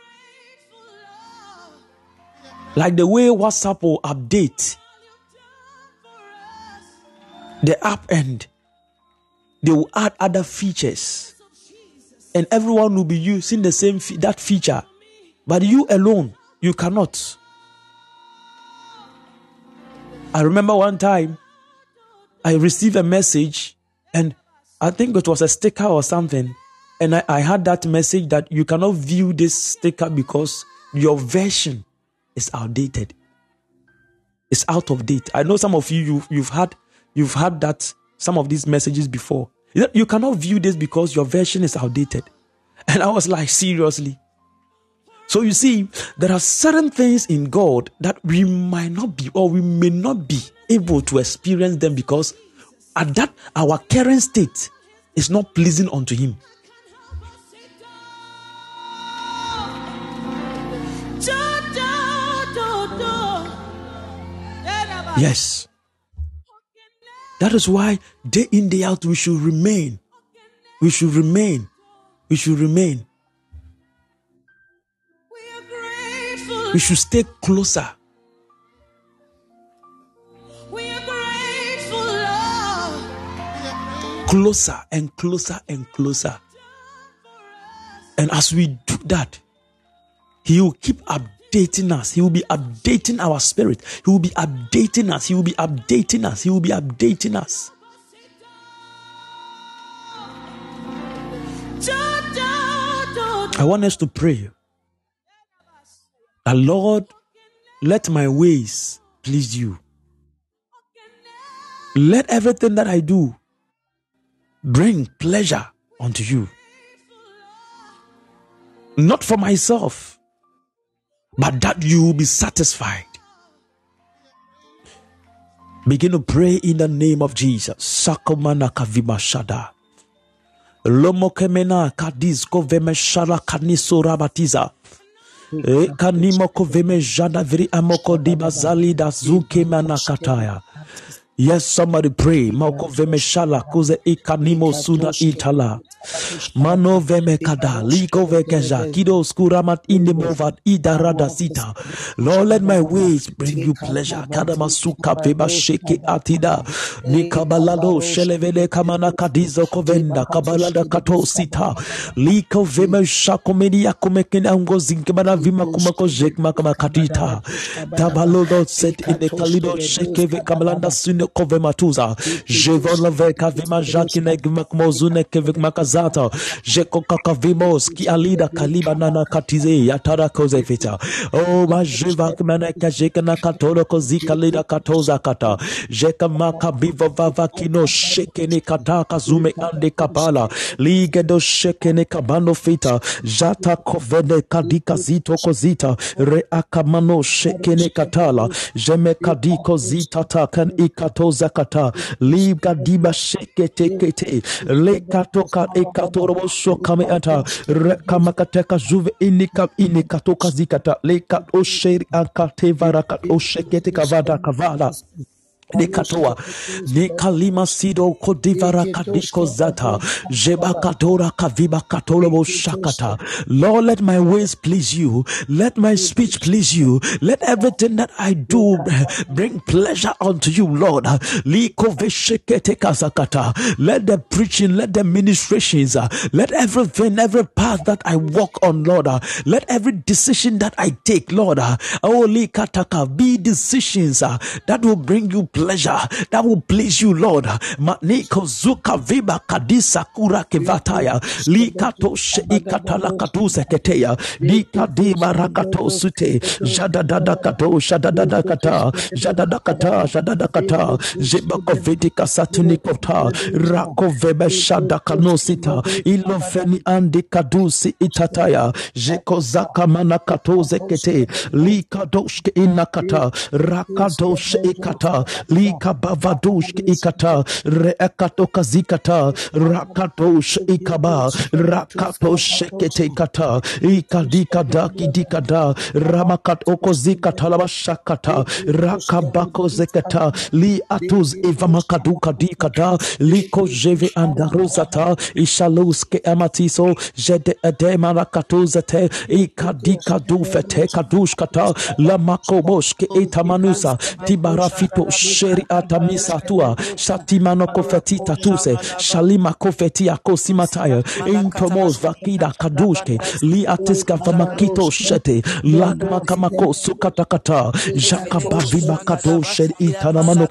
Like the way WhatsApp will update the app end, they will add other features, and everyone will be using the same fe- that feature, but you alone you cannot. I remember one time I received a message, and I think it was a sticker or something, and I, I had that message that you cannot view this sticker because your version is outdated. It's out of date. I know some of you you've, you've had you've had that some of these messages before. You cannot view this because your version is outdated. And I was like, seriously. So you see, there are certain things in God that we might not be or we may not be able to experience them because at that our current state is not pleasing unto Him. Yes. That is why day in, day out, we should remain. We should remain. We should remain. We should stay closer. We are grateful, closer and closer and closer. And as we do that, He will keep updating updating us. He will be updating our spirit. He will be updating us. He will be updating us. He will be updating us. I want us to pray. The Lord, let my ways please you. Let everything that I do bring pleasure unto you. Not for myself, but that you will be satisfied. Begin to pray in the name of Jesus. Sakomana kavima shada. Lomo kemena kadiz koveme shala kaniso rabatiza. E kanimo koveme jada viri amoko dibazali da zuke manakataya. Yes, somebody pray. Mako veme shala kuze ikanimo suda itala. Mano veme kada liko vekeja kido skuramat inde movat idarada sita. Lord, let my ways bring you pleasure. Kadama suka veba sheke atida. Ni kabalado shelevele kamana kadizo kovenda kabalada kato sita. Liko veme shako media kumekina ungo zinkemana vima kumako jekma kama katita. Tabalodo set in the kalido sheke ve kamalanda sune kovematuza jevolove kavima jakine gmakmozune kevik makazata jeko kakavimos ki alida kaliba nana katize yatara kozefita oh ma jeva kmene kajeka na katoro kozika lida katoza kata. Jeka maka bivo vava kino shekene kata kazume ande kabala ligedo shekene kabano fita. Jata kovene kadika zito kozita. Re akamano shekene katala. Jeme kadiko zita takan ikato zakata liga diba shekete kete. Le katoka ekatorobo shokame ata re kamakateka juve inika kato sheri akate varaka o shekete kavada kavala Nikatoa Nikalima Sido Kodivara Kadiko Zata. Jebakatora Kaviba Katolobo Shakata. Lord let my ways please you. Let my speech please you. Let everything that I do bring pleasure unto you Lord. Liko Veshekete Kazakata. Let the preaching let the ministrations uh, let everything every path that I walk on Lord uh, let every decision that I take Lord uh, oh Likataka be decisions that will bring you pleasure that will please you, Lord. Maniko zuka viba kadisa kura kevataya. Likato sheikatala katusa keteya likadima rakato sute. Jada jadadada kato jadadada kata jadada kata jadada kata. Satunikota rako vebe shada kanosita. Ilofeni andi kadusi itataya. Jeko zaka mana katoze kete likadoshke inakata. Rakadoshe ikata lika bavadush ikata reekato kazikata rakatosh ikaba rakatosh kete kata ikadika dikada ramakat okozikata labashakata rakabako zekata li atuz dikada liko jeve andaruzata ishaluske amatiso jede edema rakatuzete ikadika kadushkata lamakoboshke itamanusa tibarafito sheri atamisa tua shatimano kofeti tatuse shalima kofeti akosimataya intomos vakida kadushke li atiska vamakito shete lakma kamako sukatakata jakabaviba kado sheri itanamano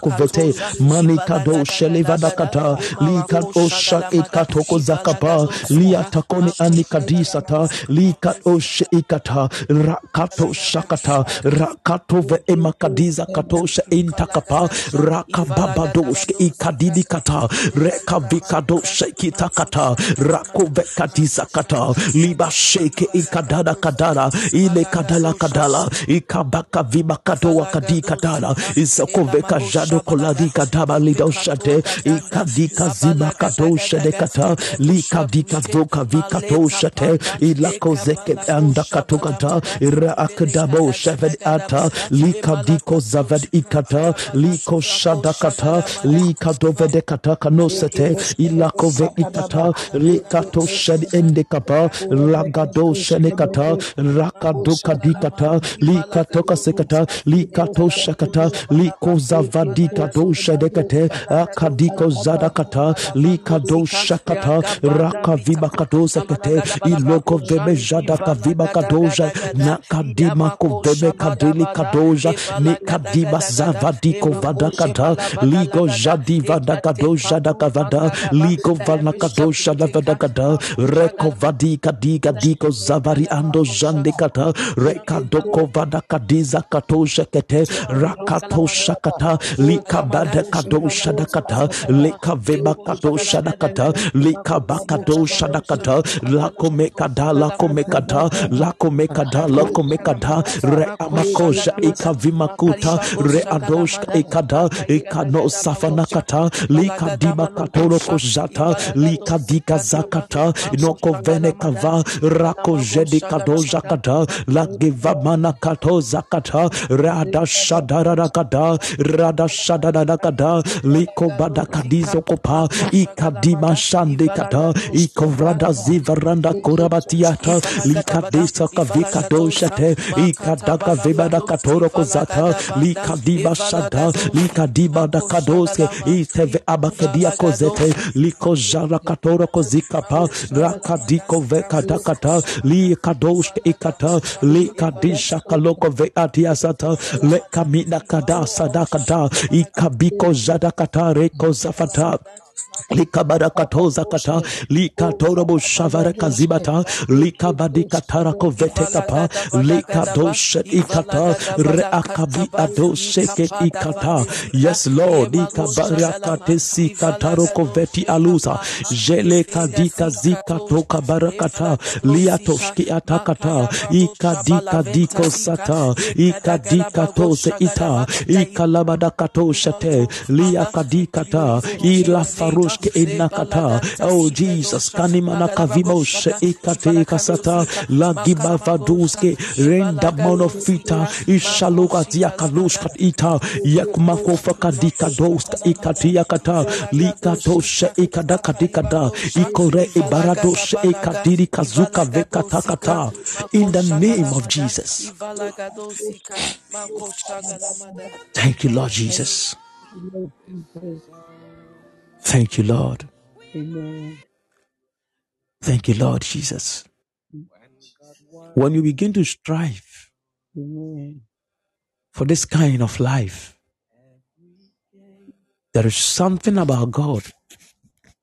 mani kado shelivadakata li kado shak ikatoko zakapa li atakoni anikadisata li kado sheikata rakato shakata rakato ve emakadiza katosha intakapa rakababadoshke ikadidi kata rekavikadoshke kitakata rakovekadiza kata liba sheke ikadada kadala ile kadala kadala ikabaka vibakadowa kadi kadala isakoveka jado koladi kadaba lidoshate ikadika ziba kadoshede kata likadika voka vikatoshate ilakozeke anda katokata raakdabo sheved ata likadiko zavad ikata liko shadakata likadovede kata kanosete ilakove ikata likato shed endekapa lagado shenekata rakado kadikata likatoka sekata likato shakata liko zavadikado shedekate akadiko zadakata likado shakata rakavibakado sekete iloko vebe jadaka vibakadoja nakadima kovebe kadili kadoja nikadiba zavadiko vadakada ligo jadi vadakado jadakavada ligo vanakado shadavadakada reko vadika diga diko zavari ando jandikata rekadoko vadakadiza kato shekete rakato shakata likabada kado shadakata likaveba kado shadakata likabakado shadakata lakomekada lakomekada lakomekada lakomekada reamakosha ikavimakuta readoshka ikada ikano safanakata likadima katoro kojata likadika zakata inoko vene kava rako jedi kadoja kada lagiva mana kato zakata rada shadarakada rada shadarakada liko bada kadizo kopa ikadima shande kata ikovrada zivaranda korabatiata likadesa kavika doshate ikadaka vibada katoro kozata likadiba shada lika diba da kadoske iteve abakedia kozete liko jara katoro kozika pa rakadiko ve kadakata li kadoske ikata li kadisha kaloko ve adiasata le kamina kada sadakata ikabiko jadakata reko zafata likabarakatoza kata likatorobo shavara kazibata likabadikatara kovetekapa likadoshe ikata reakabi adosheke ikata yes lord ikabarakatesi kataro koveti alusa jele kadika zikatoka barakata liatoshki atakata ikadika diko sata ikadika tose ita ikalabadakatoshete liakadikata ilafaru Roshke Enakata. Oh Jesus, Kanimana Kavimoshe Ekate Kasata, Lagiba Vaduske, Renda Monofita, Ishaluka Ziakalushkat Ita, Yakmako Fakadika Doska Ikatiakata, Likatoshe Ekadakadikada, Ikore Ibaradoshe Ekadiri Kazuka Vekatakata. In the name of Jesus. Thank you, Lord Jesus. Thank you, Lord. Amen. Thank you, Lord Jesus. When you begin to strive Amen. for this kind of life, there is something about God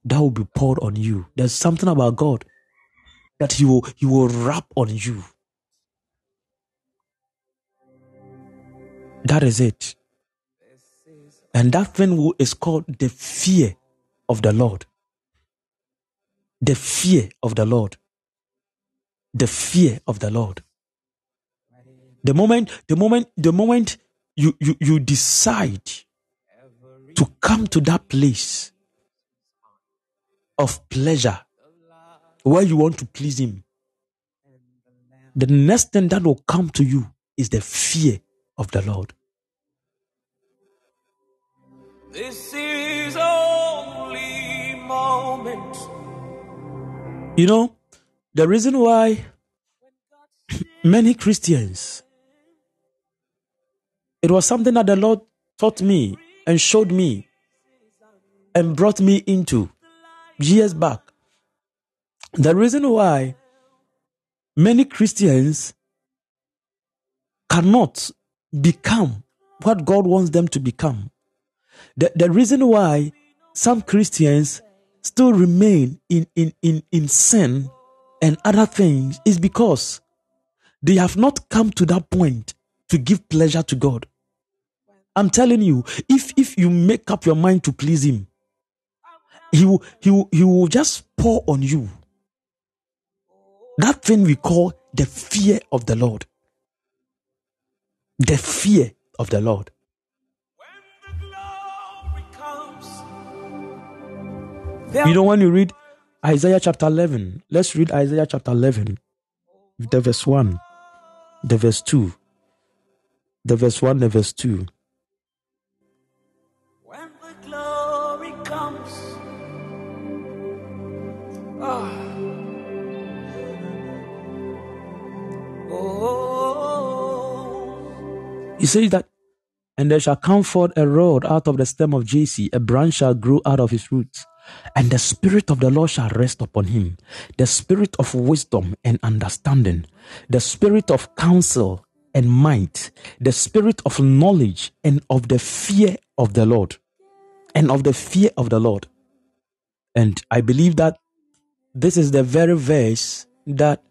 that will be poured on you. There's something about God that He will He will wrap on you. That is it. And that thing is called the fear of the Lord. The fear of the Lord. The fear of the Lord. The moment, the moment, the moment you, you, you decide to come to that place of pleasure where you want to please Him, the next thing that will come to you is the fear of the Lord. Moment. You know, the reason why many Christians, it was something that the Lord taught me and showed me and brought me into years back. The reason why many Christians cannot become what God wants them to become. The, the reason why some Christians still remain in, in, in, in sin and other things is because they have not come to that point to give pleasure to God. I'm telling you, if if you make up your mind to please Him, He will He will, he will just pour on you that thing we call the fear of the Lord. The fear of the Lord. You know, when you read Isaiah chapter 11, let's read Isaiah chapter 11, the verse 1, the verse 2, the verse 1, the verse 2. When the glory comes. Ah. Oh. He says that, and there shall come forth a rod out of the stem of Jesse, a branch shall grow out of his roots. And the Spirit of the Lord shall rest upon him the Spirit of wisdom and understanding, the Spirit of counsel and might, the Spirit of knowledge and of the fear of the Lord. And of the fear of the Lord. And I believe that this is the very verse that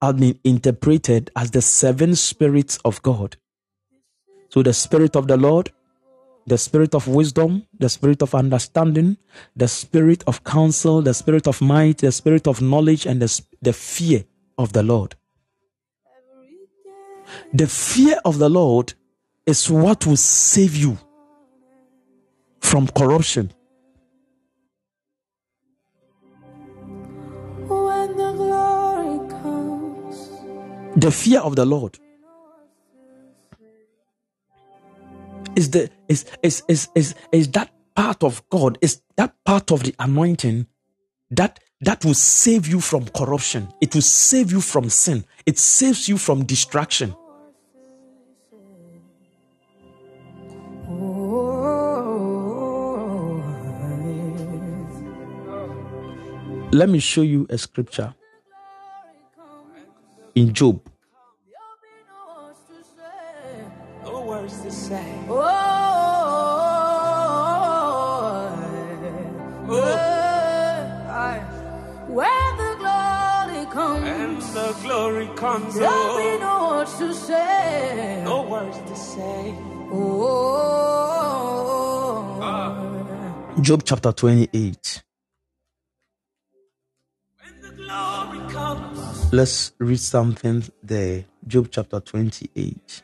have been interpreted as the seven spirits of God. So the Spirit of the Lord, the spirit of wisdom, the spirit of understanding, the spirit of counsel, the spirit of might, the spirit of knowledge, and the, the fear of the Lord. The fear of the Lord is what will save you from corruption. When the The fear of the Lord is the is is is is is that part of God, is that part of the anointing that that will save you from corruption. It will save you from sin. It saves you from distraction. Let me show you a scripture in Job comes. there'll be no words to say. no words to say. Oh, Job chapter 28. When the glory comes. Let's read something there. Job chapter 28.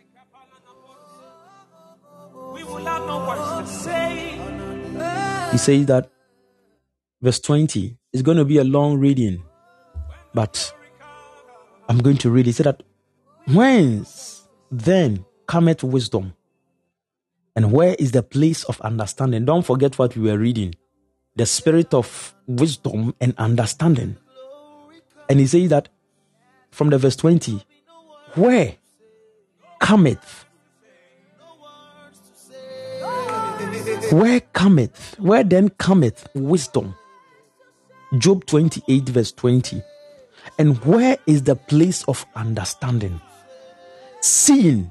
We will have no words to say. He says that verse 20 is going to be a long reading, but I'm going to read. Said that whence then cometh wisdom, and where is the place of understanding? Don't forget what we were reading the spirit of wisdom and understanding. And he says that from the verse 20, where cometh Where cometh, where then cometh wisdom? Job 28, verse 20. And where is the place of understanding? Seeing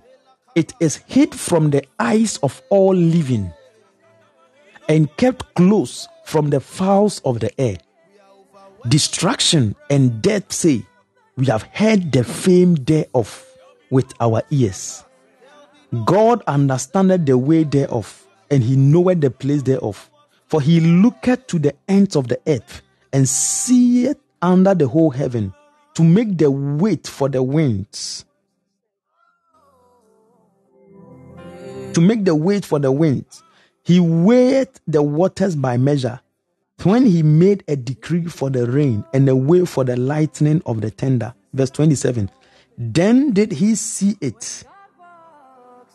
it is hid from the eyes of all living and kept close from the fowls of the air. Destruction and death say, We have heard the fame thereof with our ears. God understandeth the way thereof, and he knoweth the place thereof. For he looketh to the ends of the earth, and seeth under the whole heaven, to make the weight for the winds. To make the weight for the winds. He weighed the waters by measure. When he made a decree for the rain and a way for the lightning of the tender. Verse 27. Then did he see it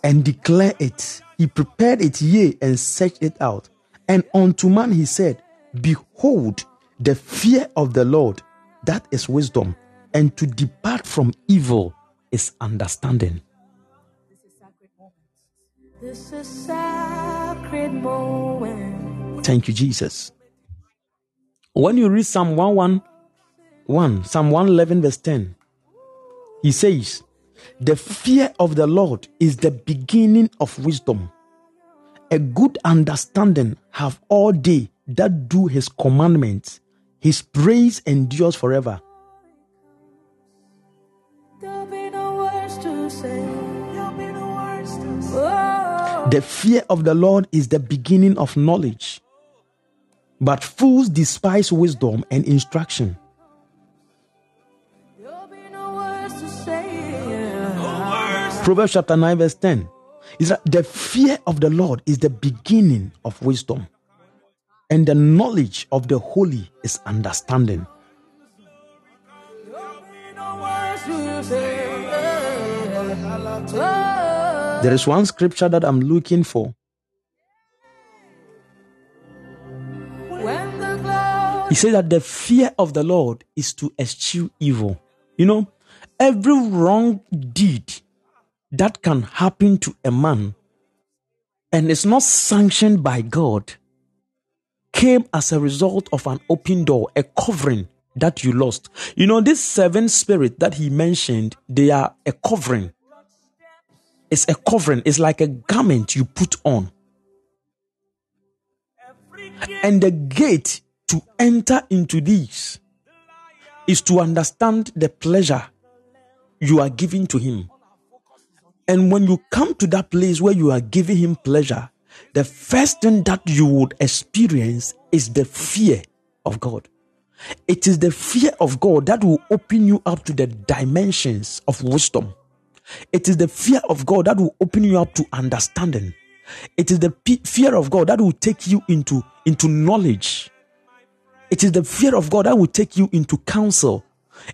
and declare it. He prepared it, yea, and searched it out. And unto man he said, Behold, the fear of the Lord, that is wisdom, and to depart from evil is understanding. this is sacred moment. Thank you, Jesus. When you read Psalm 111, Psalm 111, verse 10, he says, The fear of the Lord is the beginning of wisdom. A good understanding have all they that do his commandments. His praise endures forever. There'll be no words to say. There'll be no words to say. Oh, The fear of the Lord is the beginning of knowledge. But fools despise wisdom and instruction. there'll be no words to say. Proverbs chapter 9, verse 10 is that the fear of the Lord is the beginning of wisdom, and the knowledge of the holy is understanding. There is one scripture that I'm looking for. He said that the fear of the Lord is to eschew evil. You know, every wrong deed that can happen to a man and is not sanctioned by God came as a result of an open door, a covering that you lost. You know, this seven spirit that he mentioned, they are a covering. It's a covering, it's like a garment you put on. And the gate to enter into these is to understand the pleasure you are giving to him. And when you come to that place where you are giving him pleasure, the first thing that you would experience is the fear of God. It is the fear of God that will open you up to the dimensions of wisdom. It is the fear of God that will open you up to understanding. It is the pe- fear of God that will take you into, into knowledge. It is the fear of God that will take you into counsel.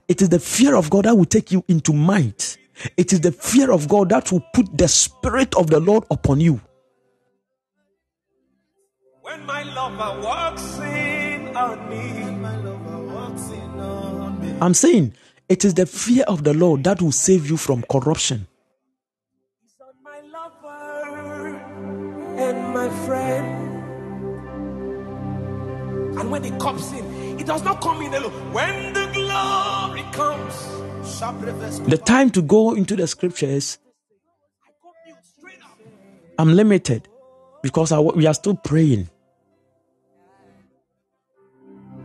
It is the fear of God that will take you into might. It is the fear of God that will put the spirit of the Lord upon you. When my lover walks in on me. I'm saying it is the fear of the Lord that will save you from corruption. He's on my lover and my friend. And when he comes in, It does not come in alone. When the glory comes, The time to go into the scriptures, I'm limited because I, we are still praying.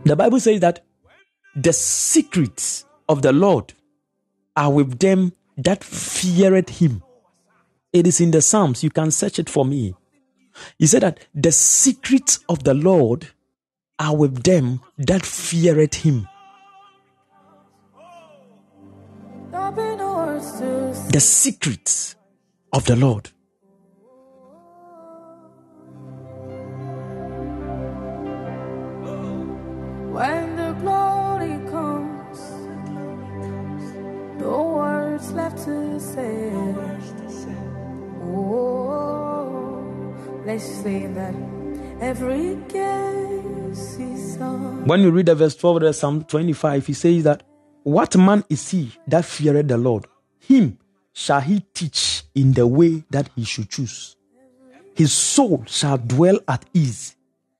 The Bible says that the secrets of the Lord are with them that feared him. It is in the Psalms. You can search it for me. He said that the secrets of the Lord are with them that feared him. The secrets of the Lord. When you read the verse 12 of Psalm 25, he says that, What man is he that feareth the Lord? Him shall he teach in the way that he should choose. His soul shall dwell at ease,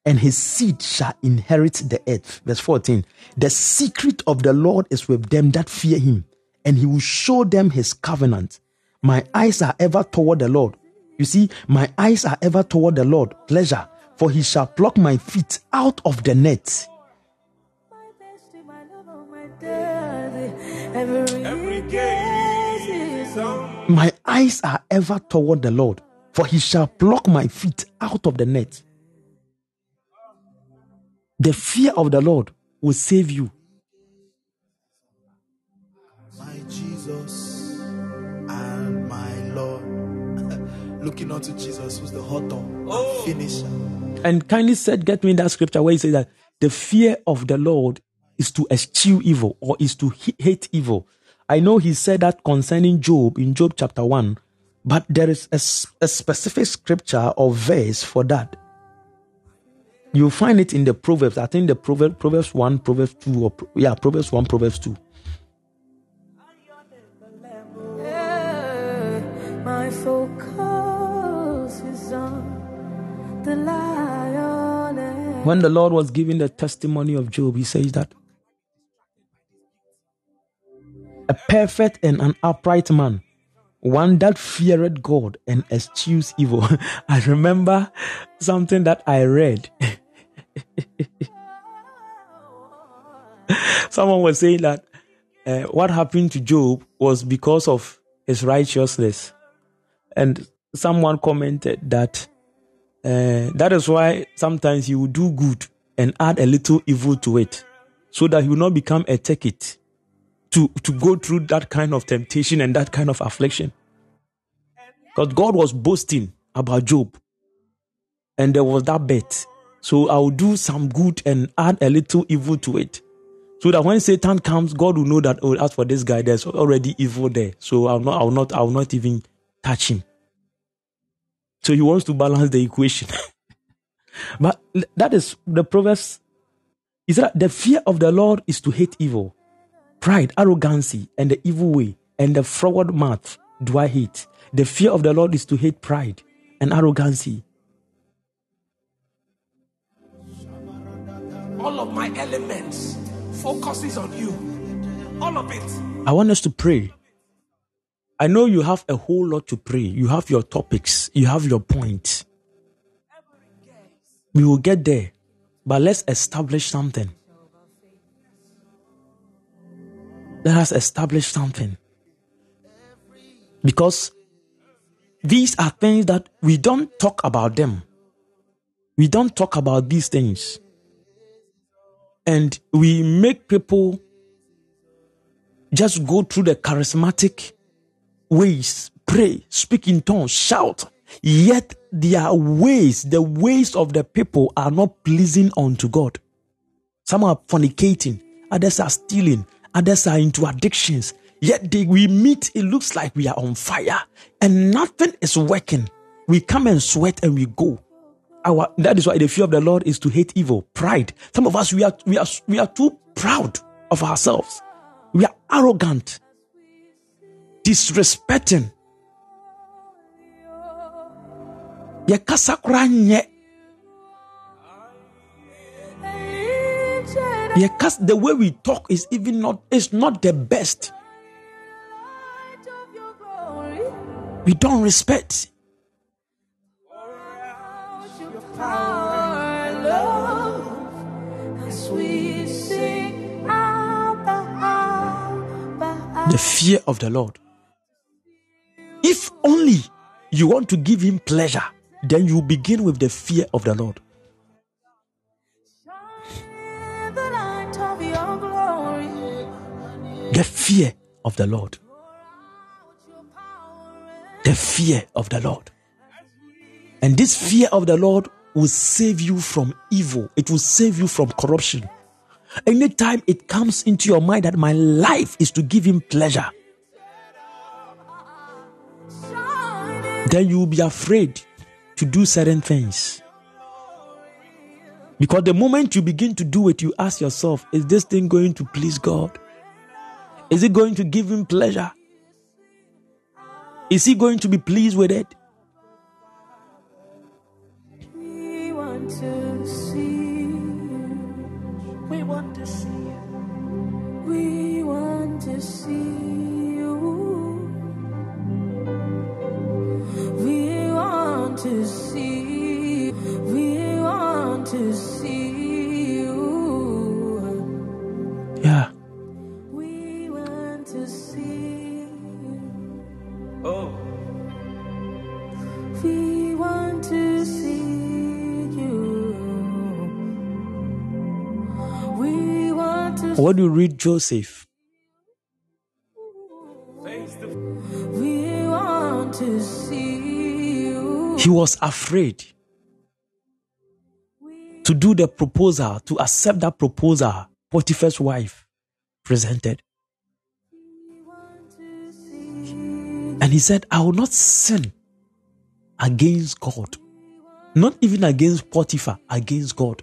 and his seed shall inherit the earth. Verse 14 The secret of the Lord is with them that fear him, and he will show them his covenant. My eyes are ever toward the Lord. You see, my eyes are ever toward the Lord, pleasure, for he shall pluck my feet out of the net. My eyes are ever toward the Lord, for he shall pluck my feet out of the net. The fear of the Lord will save you. Looking unto Jesus, who's the author and oh. finisher. And kindly said, get me that scripture where he says that the fear of the Lord is to eschew evil or is to hate evil. I know he said that concerning Job in Job chapter 1, but there is a specific scripture or verse for that. You find it in the Proverbs. I think the Proverbs, Proverbs 1, Proverbs 2, or yeah, Proverbs 1, Proverbs 2. My focus When the Lord was giving the testimony of Job, he says that a perfect and an upright man, one that feared God and eschews evil. I remember something that I read. Someone was saying that uh, what happened to Job was because of his righteousness. And someone commented that uh, that is why sometimes he will do good and add a little evil to it so that he will not become a ticket to, to go through that kind of temptation and that kind of affliction. Because God was boasting about Job and there was that bet. So I will do some good and add a little evil to it. So that when Satan comes, God will know that, oh, as for this guy, there's already evil there. So I'll not, I'll not, I'll not even touch him. So he wants to balance the equation. but that is the Proverbs. Is that the fear of the Lord is to hate evil, pride, arrogancy, and the evil way, and the forward mouth do I hate. The fear of the Lord is to hate pride and arrogancy. All of my elements focuses on you. All of it. I want us to pray. I know you have a whole lot to pray. You have your topics, you have your points. We will get there, but let's establish something. Let us establish something. Because these are things that we don't talk about them. We don't talk about these things. And we make people just go through the charismatic ways, pray, speak in tongues, shout. Yet their ways, the ways of the people are not pleasing unto God. Some are fornicating, others are stealing, others are into addictions. Yet they, we meet, it looks like we are on fire and nothing is working. We come and sweat and we go. Our, that is why the fear of the Lord is to hate evil, pride. Some of us, we are, we are, we are too proud of ourselves. We are arrogant, disrespecting. Yɛkasa koraa nyɛ Because the way we talk is even not is not the best. We don't respect. The fear of the Lord. If only you want to give him pleasure, then you begin with the fear of the Lord. The fear of the Lord. The fear of the Lord. And this fear of the Lord will save you from evil, it will save you from corruption. Anytime it comes into your mind that my life is to give him pleasure, then you will be afraid to do certain things. Because the moment you begin to do it, you ask yourself, is this thing going to please God? Is it going to give him pleasure? Is he going to be pleased with it? We want to see. We want to see you. We want to see you. Want to see. We want to see you. Yeah. We want to see you. Oh. We want to see you. We want to When you read Joseph, you. he was afraid to do the proposal, to accept that proposal Potiphar's wife presented. And he said, I will not sin against God. Not even against Potiphar, against God.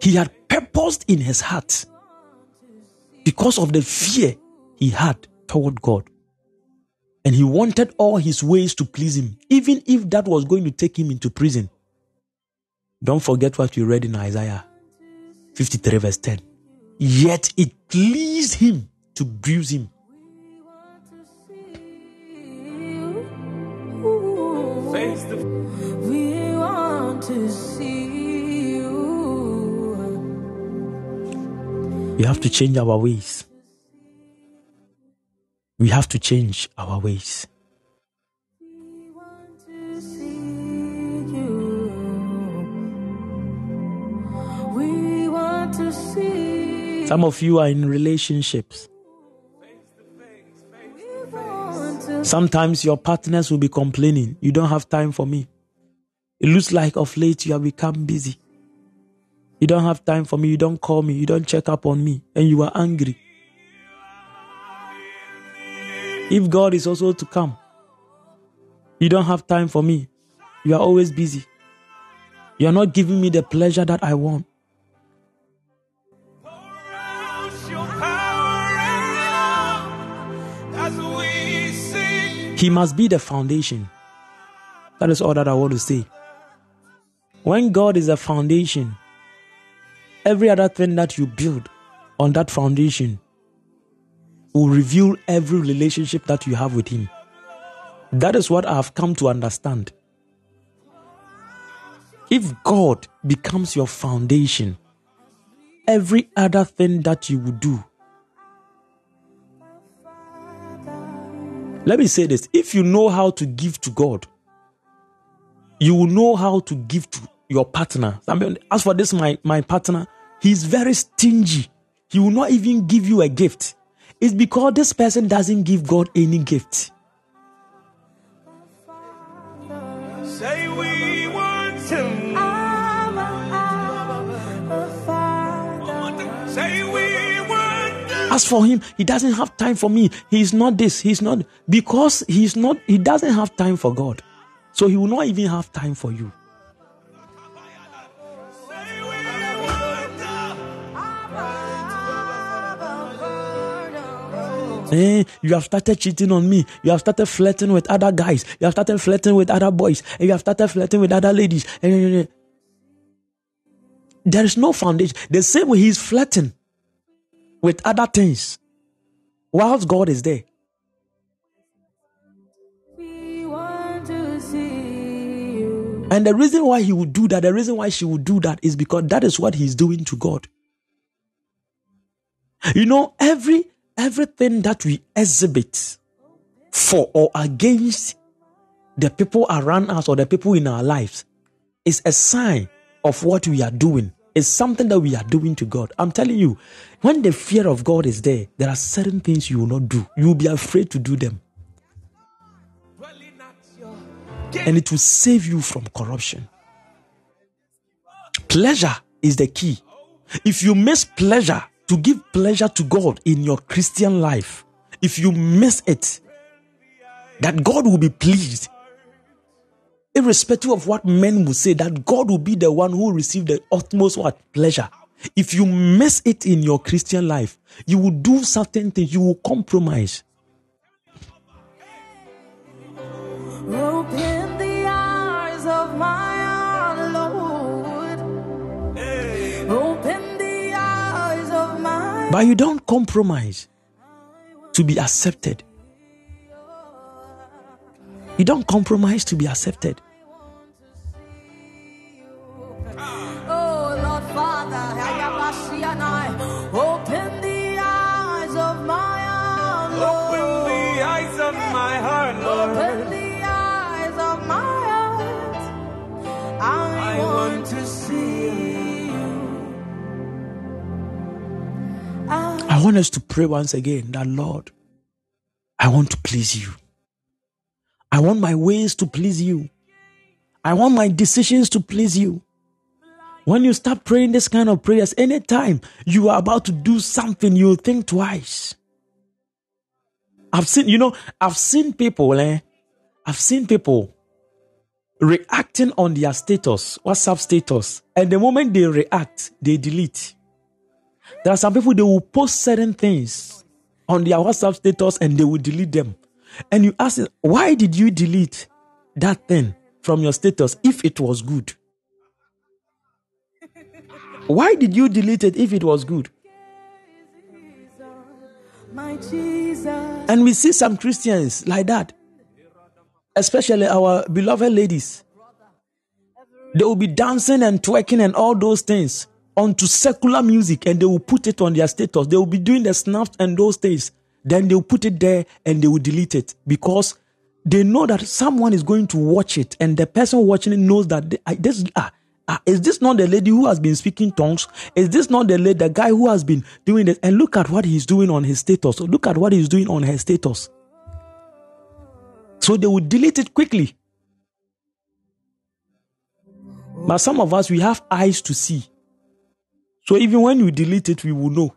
He had purposed in his heart because of the fear he had toward God. And he wanted all his ways to please him, even if that was going to take him into prison. Don't forget what you read in Isaiah 53, verse 10. Yet it pleased him to bruise him. We want to see you. We have to change our ways. We have to change our ways. Some of you are in relationships. Sometimes your partners will be complaining, You don't have time for me. It looks like of late you have become busy. You don't have time for me. You don't call me. You don't check up on me. And you are angry. If God is also to come, you don't have time for me. You are always busy. You are not giving me the pleasure that I want. He must be the foundation. That is all that I want to say. When God is a foundation, every other thing that you build on that foundation will reveal every relationship that you have with Him. That is what I have come to understand. If God becomes your foundation, every other thing that you will do. Let me say this if you know how to give to God, you will know how to give to your partner. I mean, as for this, my, my partner, he's very stingy. He will not even give you a gift. It's because this person doesn't give God any gift. Say we want to. Abba, Abba, Father. Say we want to. As for him, he doesn't have time for me. He's not this. He's not because he's not. He doesn't have time for God, so he will not even have time for you. Eh, you have started cheating on me. You have started flirting with other guys. You have started flirting with other boys. And you have started flirting with other ladies. Eh, eh, eh. there is no foundation. The same way he's flirting with other things, whilst God is there. And the reason why he would do that, the reason why she would do that is because that is what he's doing to God. You know, every everything that we exhibit for or against the people around us or the people in our lives is a sign of what we are doing. It's something that we are doing to God. I'm telling you, when the fear of God is there, there are certain things you will not do. You will be afraid to do them. And it will save you from corruption. Pleasure is the key. If you miss pleasure, to give pleasure to God in your Christian life, if you miss it, that God will be pleased, irrespective of what men will say, that God will be the one who will receive the utmost what pleasure. If you miss it in your Christian life, you will do certain things, you will compromise. Open the eyes of my But you don't compromise to be accepted. You don't compromise to be accepted. Want us to pray once again that Lord, I want to please you. I want my ways to please you. I want my decisions to please you. When you start praying this kind of prayers, anytime you are about to do something, you'll think twice. I've seen, you know, I've seen people, eh? I've seen people reacting on their status, WhatsApp status, and the moment they react, they delete. There are some people they will post certain things on their WhatsApp status and they will delete them. And you ask, why did you delete that thing from your status if it was good? Why did you delete it if it was good? And we see some Christians like that, especially our beloved ladies. They will be dancing and twerking and all those things onto secular music and they will put it on their status. They will be doing the snaps and those things. Then they will put it there and they will delete it because they know that someone is going to watch it and the person watching it knows that they, this ah, ah, is this not the lady who has been speaking tongues? Is this not the lady, the guy who has been doing this? And look at what he's doing on his status. Look at what he's doing on her status. So they will delete it quickly. But some of us, we have eyes to see. So even when you delete it, we will know.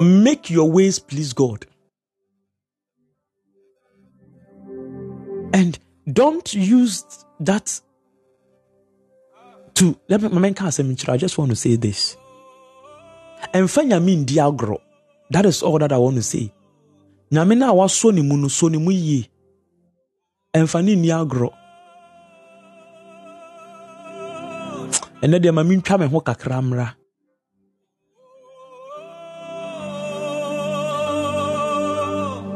Make your ways please God. And don't use that to let me my can't say I just want to say this. And nyame ndi agorɔ. That is all that I want to say. Nyame na wasɔ ne mu no ne mu yie. Ɛmfa ne nni agorɔ. Ɛnɛ deɛ ma mentwa me ho kakra mmra.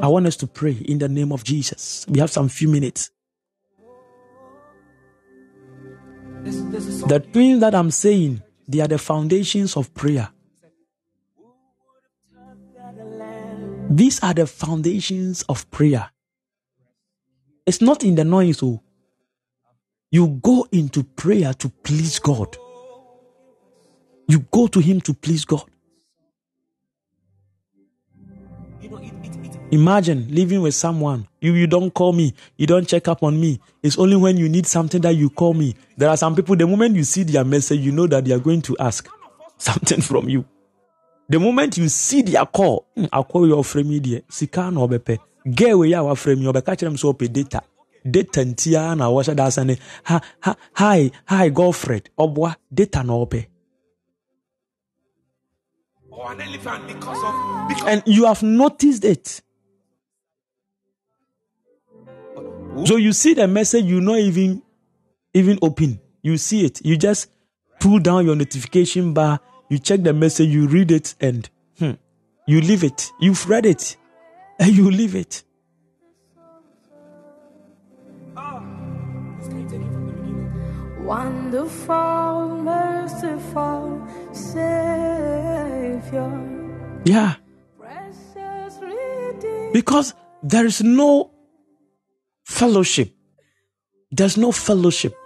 I want us to pray in the name of Jesus. We have some few minutes. The things that I'm saying, they are the foundations of prayer. These are the foundations of prayer. It's not in the noise. Oh. You go into prayer to please God. You go to Him to please God. Imagine living with someone. You, you don't call me. You don't check up on me. It's only when you need something that you call me. There are some people, the moment you see their message, you know that they are going to ask something from you. The moment you see their call, "Hmm, I'll call your friend media. Sika na obepe. Get away our friend me obeka chere so ope data. Data ntia na washa da sane. Ha ha hi hi girlfriend. Obwa data na ope. or an elephant because of because and you have noticed it. So you see the message, you not even even open. You see it. You just pull down your notification bar. You check the message. You read it, and hmm, you leave it. You've read it, and you leave it. Please, can you take it from the beginning? Wonderful, merciful Savior, Yeah, precious because there is no fellowship. There's no fellowship.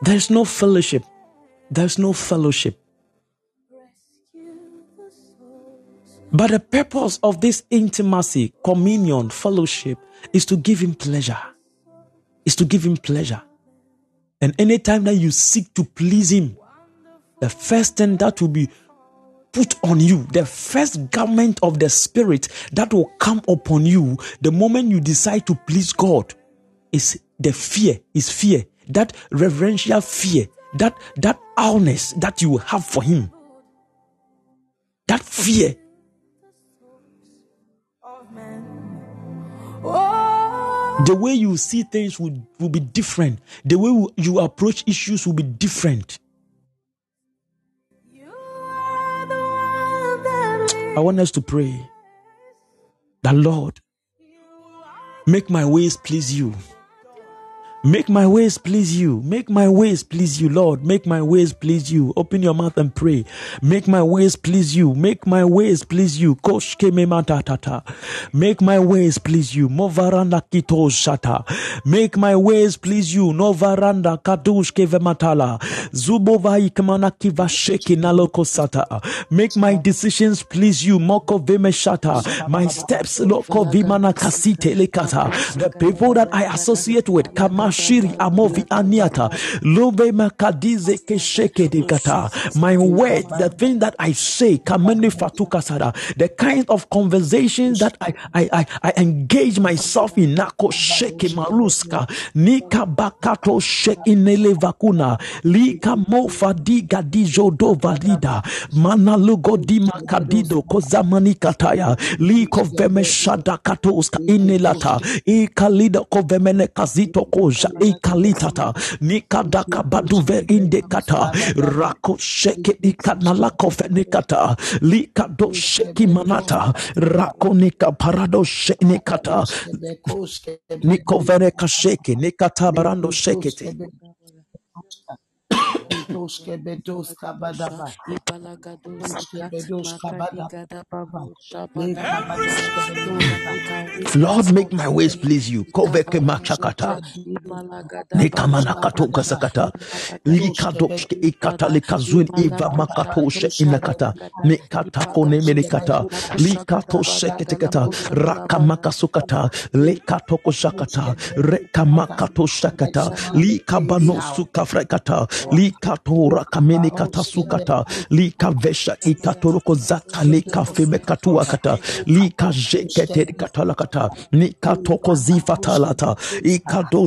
There's no fellowship. There's no fellowship. But the purpose of this intimacy, communion, fellowship is to give him pleasure. Is to give him pleasure. And anytime that you seek to please him, the first thing that will be put on you, the first garment of the spirit that will come upon you the moment you decide to please God is the fear, is fear, that reverential fear, that that awness that you have for him. That fear the way you see things will, will be different. The way you- approach issues will be different. I want us to pray that Lord, make my ways please you. Make my ways please you. Make my ways please you, Lord. Make my ways please you. Open your mouth and pray. Make my ways please you. Make my ways please you. Make my ways please you. Movaranda kito shata. Make my ways please you. Novaranda kadush keve matala. Zubova ikmana kiva sheki naloko sata. Make my decisions please you. Moko vime shata. My steps loko vimana kasite lekata. The people that I associate with kamashiri amovi aniata. Love makadize kesheke dikata. My word, the thing that I say, kamene fatukasada. The kind of conversations that I, I, I, I engage myself in. Nako sheke maluska. Nika bakato sheke inele vakuna. Lika mofa diga dijo do valida. Mana lugo di makadido kozamani kataya. Liko veme shada katoska inelata. Ikalida kovemene kazito koja ikalitata. Nikadaka baduve indekata. Rako sheke ikanala kofenikata. Lika do sheki manata. Rako nika parado. Nikata barando. Lord, make my ways please you. Nikamana katoka sakata. Likadoshke ikata likazun iva makatoshe inakata. Nikata kone menikata. Likatoshe ketekata. Rakamaka sukata. Lekatoko shakata. Rekamakato shakata. Likabano sukafrekata. Likato rakamene kata sukata. Likavesha ikatoroko zaka likafebe katua kata. Likajekete katalakata. Nikatoko zifatalata. Ikado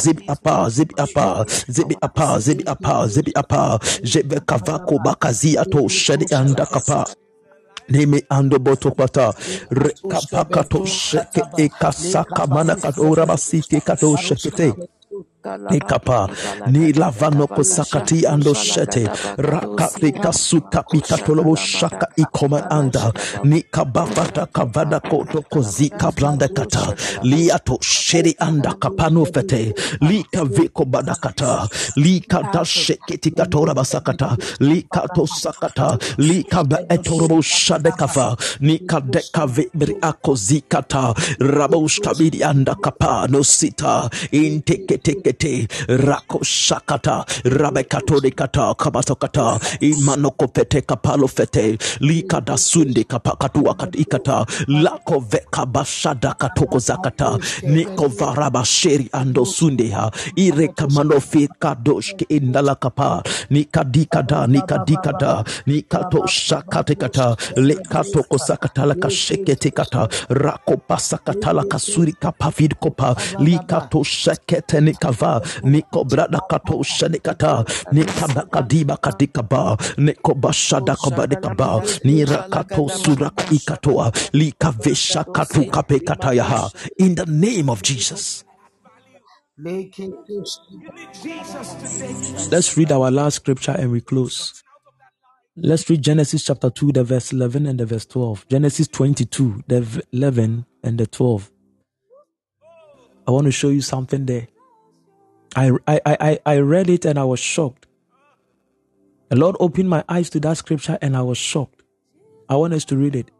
to shaka pakata. Lika pakato shakata kapa. Nika toko zakati kato. Li akapadoko sita. Lako shaka vikata. Lika pakato shakata kata. Zibi apa, zibi apa, zibi apa, zibi apa, zibi apa. Jebe kavako bakazi ato shedi anda kapa. Nemi ando boto pata rekapaka to sheke ekasaka mana kadora basiti kato shekete Ekapa ni lavano kosakati ando shete raka pika suka shaka ikoma anda ni kabafata kavada koto kozika planda kata liato sheri anda kapano fete lika viko badakata lika da sheketi katora basakata lika to sakata lika etorobo shade kafa nika deka vibri ako zikata rabo stabidi anda kapa no sita inteke teke kete rako shakata rabekato kata kabasokata imanoko fete kapalo fete likada sunde kapakatu ikata lako veka bashada katoko zakata niko varaba sheri ando sunde ha ire kamano fi kadosh ke indala kapa nikadikada nikadikada nikato shakate kata lekato kosakata la kashekete kata rako pasakata la kasuri kapavid kopa likato shekete nikava niko brada kato shanikata nikabakadiba kadikaba niko bashada kabadikaba nirakato suraka ikatoa likavesha katu kapekatayaha in the name of Jesus. Let's read our last scripture and we close. Let's read Genesis chapter 2, the verse 11 and the verse 12. Genesis 22, the 11 and the 12. I want to show you something there. I, I, I, I read it and I was shocked. The Lord opened my eyes to that scripture and I was shocked. I want us to read it.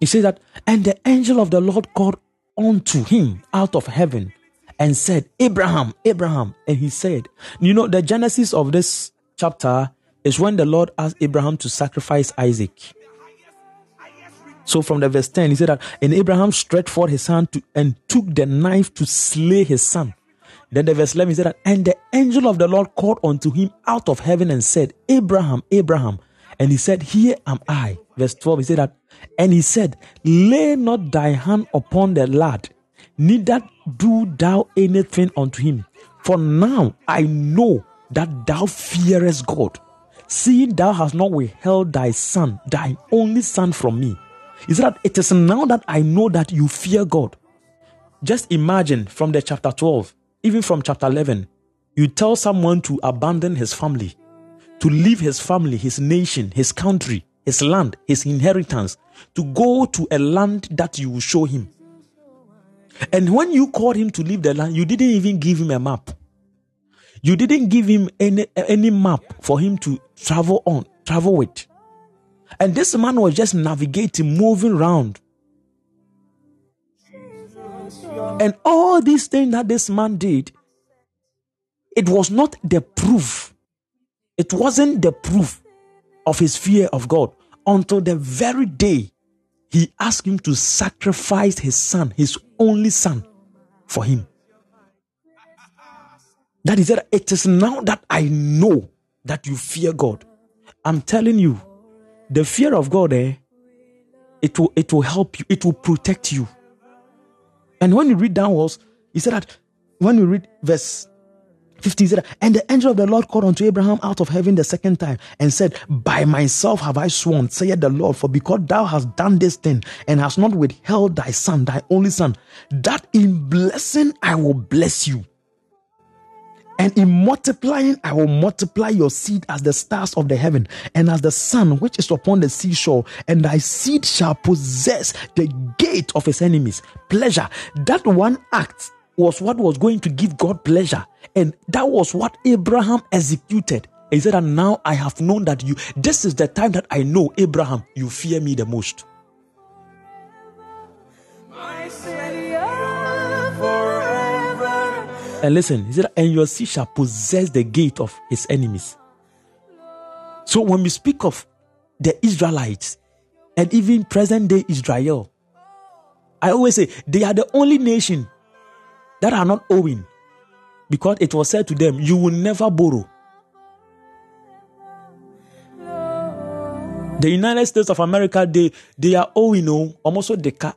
He says that, and the angel of the Lord called unto him out of heaven and said, Abraham, Abraham. And he said, You know, the genesis of this chapter is when the Lord asked Abraham to sacrifice Isaac. So from the verse 10, he said that, and Abraham stretched forth his hand to, and took the knife to slay his son. Then the verse 11 he said that, and the angel of the Lord called unto him out of heaven and said, Abraham, Abraham. And he said, Here am I. Verse 12, he said that, and he said, Lay not thy hand upon the lad, neither do thou anything unto him. For now I know that thou fearest God, seeing thou hast not withheld thy son, thy only son from me. Is that it is now that I know that you fear God. Just imagine from the chapter 12, even from chapter 11, you tell someone to abandon his family, to leave his family, his nation, his country, his land, his inheritance, to go to a land that you will show him. And when you called him to leave the land, you didn't even give him a map. You didn't give him any, any map for him to travel on, travel with. And this man was just navigating, moving around. And all these things that this man did, it was not the proof. It wasn't the proof of his fear of God until the very day he asked him to sacrifice his son, his only son, for him. That is that it is now that I know that you fear God. I'm telling you, the fear of God, eh, it will it will help you, it will protect you. And when you read downwards, he said that when you read verse 50 said, And the angel of the Lord called unto Abraham out of heaven the second time and said, By myself have I sworn, saith the Lord, for because thou hast done this thing and hast not withheld thy son, thy only son, that in blessing I will bless you. And in multiplying, I will multiply your seed as the stars of the heaven and as the sun which is upon the seashore. And thy seed shall possess the gate of his enemies. Pleasure. That one act was what was going to give God pleasure. And that was what Abraham executed. He said, And now I have known that you, this is the time that I know, Abraham, you fear me the most. And listen, he said, and your seed shall possess the gate of his enemies. So when we speak of the Israelites and even present day Israel, I always say they are the only nation that are not owing because it was said to them, You will never borrow. The United States of America, they, they are owing oh, almost the car.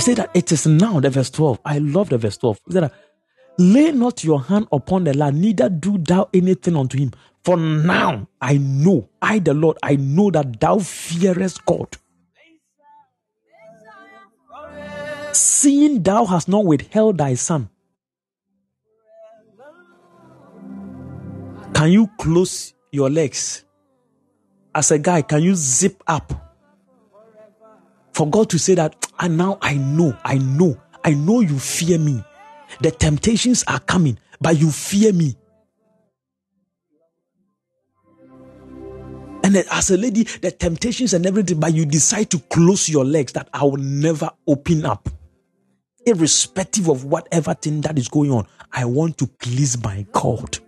He said that it is now, the verse 12. I love the verse 12. He said that, Lay not your hand upon the land, neither do thou anything unto him. For now I know, I the Lord, I know that thou fearest God. Seeing thou hast not withheld thy son. Can you close your legs? As a guy, can you zip up? For God to say that, and now I know, I know, I know you fear me. The temptations are coming, but you fear me. And as a lady, the temptations and everything, but you decide to close your legs that I will never open up. Irrespective of whatever thing that is going on, I want to please my God.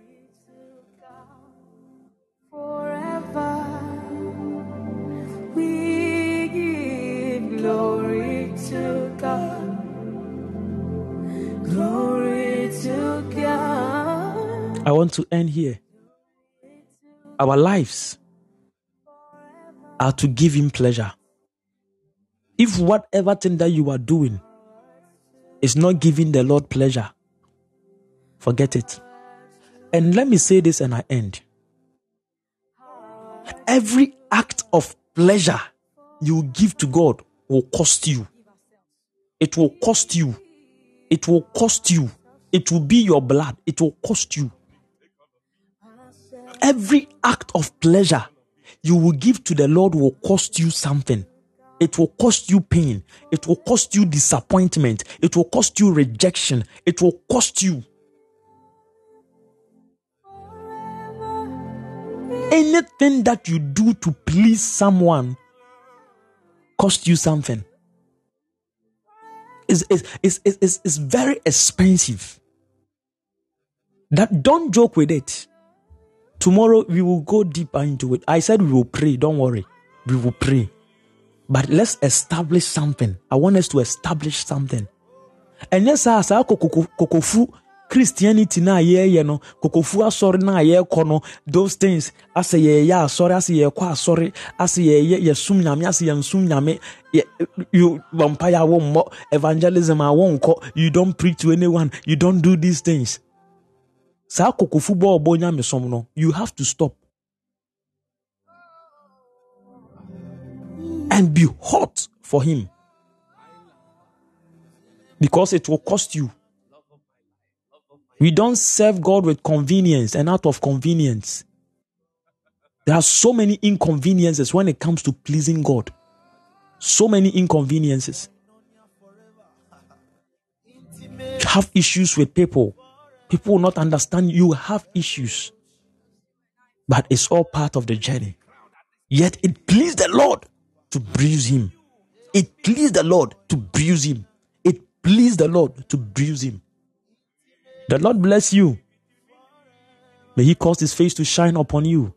To end here. Our lives are to give Him pleasure. If whatever thing that you are doing is not giving the Lord pleasure, forget it. And let me say this and I end. Every act of pleasure you give to God will cost you. It will cost you. It will cost you. It will be your blood. It will cost you. Every act of pleasure you will give to the Lord will cost you something. It will cost you pain. It will cost you disappointment. It will cost you rejection. It will cost you. Anything that you do to please someone cost you something. It's, it's, it's, it's, it's very expensive. That don't joke with it. Tomorrow we will go deeper into it. I said we will pray. Don't worry. We will pray. But let's establish something. I want us to establish something. And yes, as a kokofu Christianity na yɛyɛ no kokofu asɔre ah, na yɛrekɔ no those things asɛ yɛyɛ asɔre asɛ yɛrekɔ asɔre asɛ yɛyɛ yɛsum nyame asɛ yɛnsum nyame yɛ- you vampire a wɔmmɔ evangelism a wɔnkɔ you don't preach to anyone you don't do these things saa kokofu bɔ ɔbɔ nyamesom no you have to stop. And be hot for him. Because it will cost you. We don't serve god with convenience and out of convenience. There are so many inconveniences when it comes to pleasing god. So many inconveniences. Have issues with people people will not understand you have issues but it's all part of the journey. Yet it pleased the lord to bruise him. It pleased the lord to bruise him. It pleased the lord to bruise him. The lord bless you. May he cause his face to shine upon you.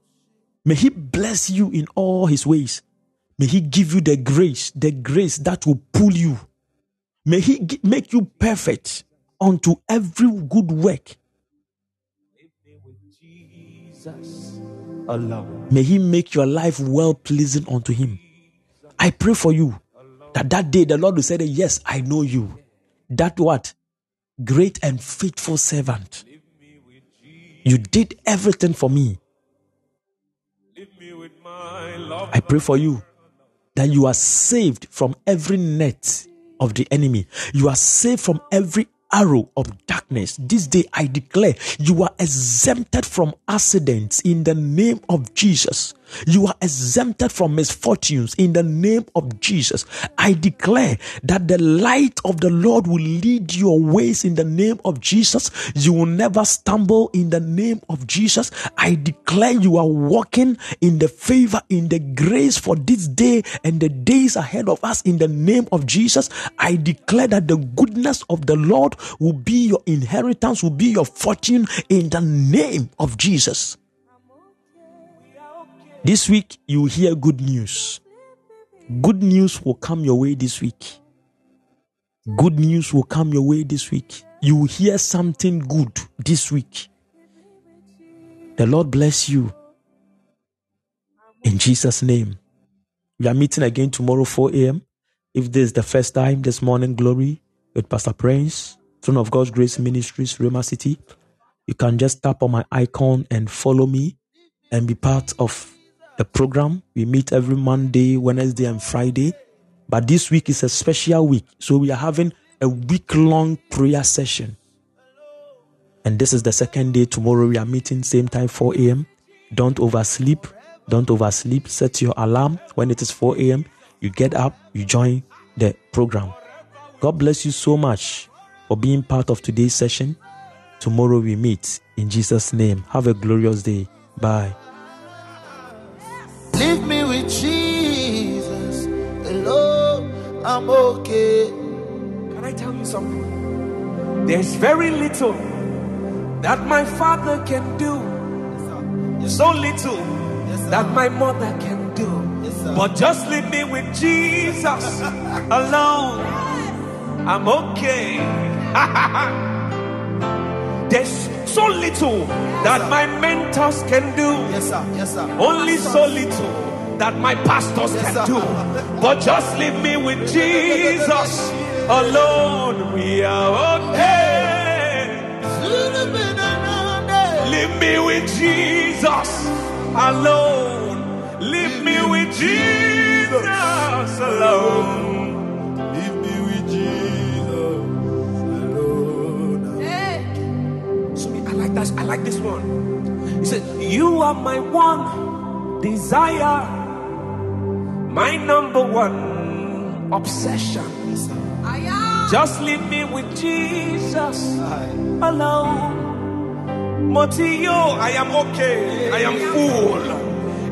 May he bless you in all his ways. May he give you the grace the grace that will pull you. May he make you perfect unto every good work. May He make your life well pleasing unto Him. I pray for you that that day the Lord will say, Yes, I know you. That what? Great and faithful servant. You did everything for me. I pray for you that you are saved from every net of the enemy. You are saved from every arrow of darkness. This day I declare you are exempted from accidents in the name of Jesus. You are exempted from misfortunes in the name of Jesus. I declare that the light of the Lord will lead your ways in the name of Jesus. You will never stumble in the name of Jesus. I declare you are walking in the favor, in the grace for this day and the days ahead of us in the name of Jesus. I declare that the goodness of the Lord will be your inheritance, will be your fortune in the name of Jesus. This week, you hear good news. Good news will come your way this week. Good news will come your way this week. You will hear something good this week. The Lord bless you. In Jesus' name. We are meeting again tomorrow, 4 a.m. If this is the first time this morning, glory with Pastor Prince, Throne of God's Grace Ministries, Rema City, you can just tap on my icon and follow me and be part of the program. We meet every Monday, Wednesday, and Friday. But this week is a special week. So we are having a week long prayer session. And this is the second day. Tomorrow we are meeting same time 4 a.m. Don't oversleep. Don't oversleep. Set your alarm when it is 4 a.m. You get up, you join the program. God bless you so much for being part of today's session. Tomorrow we meet in Jesus' name. Have a glorious day. Bye. Leave me with Jesus alone. I'm okay. Can I tell you something? There's very little that my father can do. Yes, so little yes, that my mother can do. Yes, but just leave me with Jesus alone. I'm okay. There's so little that my mentors can do. Yes, sir. Yes, sir. Only so little that my pastors can do. But just leave me with Jesus alone. We are okay. Leave me with Jesus alone. Leave me with Jesus alone. So I like that. I like this one. He said, You are my one desire, my number one obsession. Just leave me with Jesus alone. Motio, I am okay. I am full.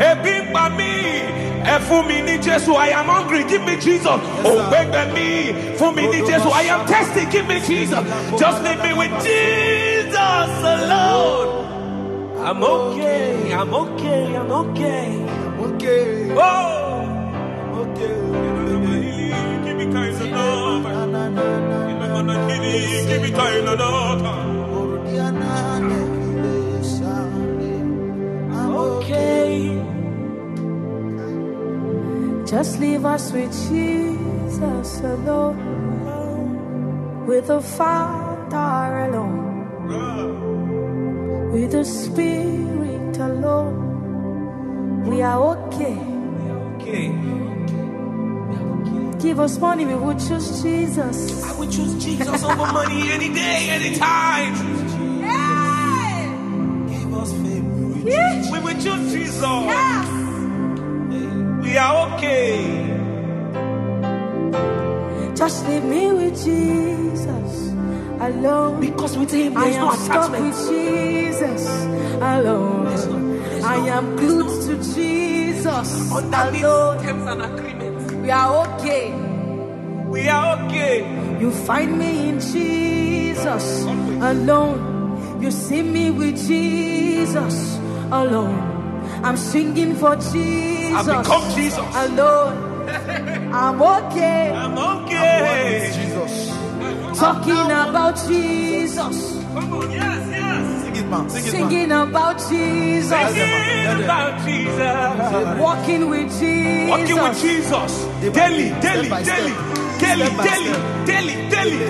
Ebi pa mi, ẹ fún mi ní Jésù. I am hungry. Give me Jesus. Oh, gbẹgbẹ mi, fún mi ní Jésù. I am thirsty. Give me Jesus. Just leave me with Jesus alone. I'm okay. I'm okay. I'm okay. Okay. Oh, Okay. give me kind of love. Give me kind of love. I'm okay. Just leave us with Jesus alone, with the Father alone, with the Spirit alone. We are okay. Okay. Give us money, we would choose Jesus. I would choose Jesus over money any day, any time. Give us fame. we would choose. We would choose Jesus. Yes. We are okay. Just leave me with Jesus alone. Because with Him I there's no attachment. with Jesus alone. I am glued to Jesus Underneath alone. terms and agreements. We are okay. We are okay. You find me in Jesus alone. You see me with Jesus alone. I'm singing for Jesus I've become Jesus. alone. I'm okay. I'm okay. Jesus. Talking about Jesus. Come on, yes, yes. Sing it, man. Sing it, man. Singing about Jesus. Singing about Jesus. Walking with Jesus. Walking with Jesus. Daily, daily, by daily. Daily, daily, daily, daily.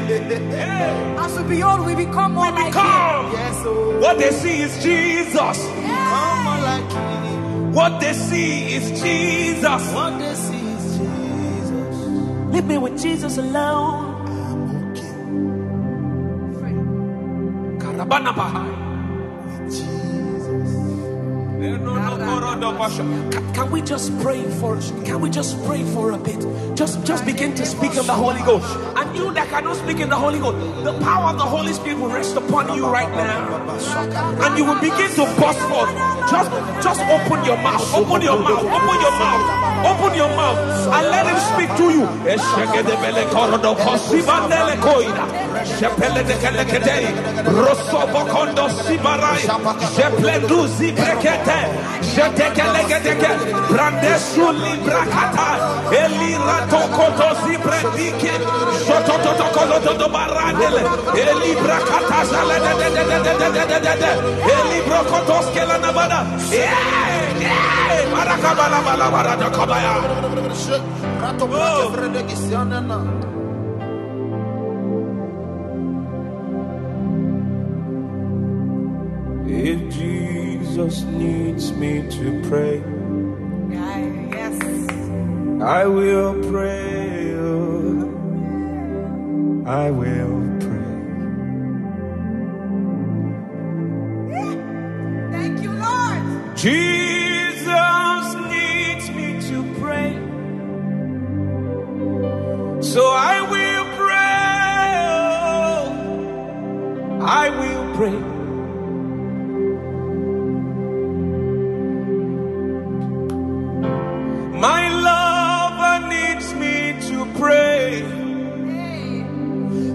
As we be old, we become more like Him. Yes, oh. What they see is Jesus. Come on like him. What they see is Jesus. What they see is Jesus. Leave me with Jesus alone. Can, can we just pray for can we just pray for a bit? Just just begin to speak in the Holy Ghost. And you that cannot speak in the Holy Ghost, the power of the Holy Spirit will rest upon you right now. And you will begin to burst forth. Just just open your mouth. Open your mouth. Open your mouth. Open your mouth. And let him speak to you. Rosobokondo Sibarai, Jeplendu Zibrekete, Jetekelegedeke, Brandesu Librakata, Elira Tokoto Zibredike, Shototokoloto Barandele, Elibrakata Zale, Elibrokotos Kelanabada, yeah, yeah, Marakabala Balabara Kabaya. Oh. If Jesus needs me to pray, Yes. I will pray. oh, I will pray. Thank you, Lord. Jesus needs me to pray. So I will pray. oh, I will pray. My lover needs me to pray.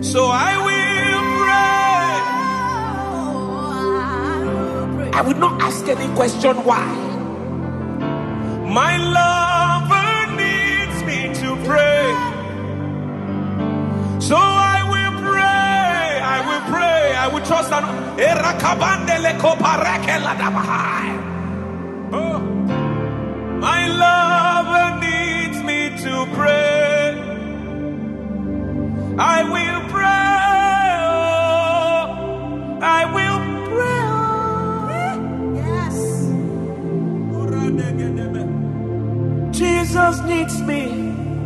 So I will pray. I will not ask any question why. My lover needs me to pray. So I will pray. I will pray. I will trust. An- lover needs me to pray. I will pray. oh. I will pray. oh. Jesus needs me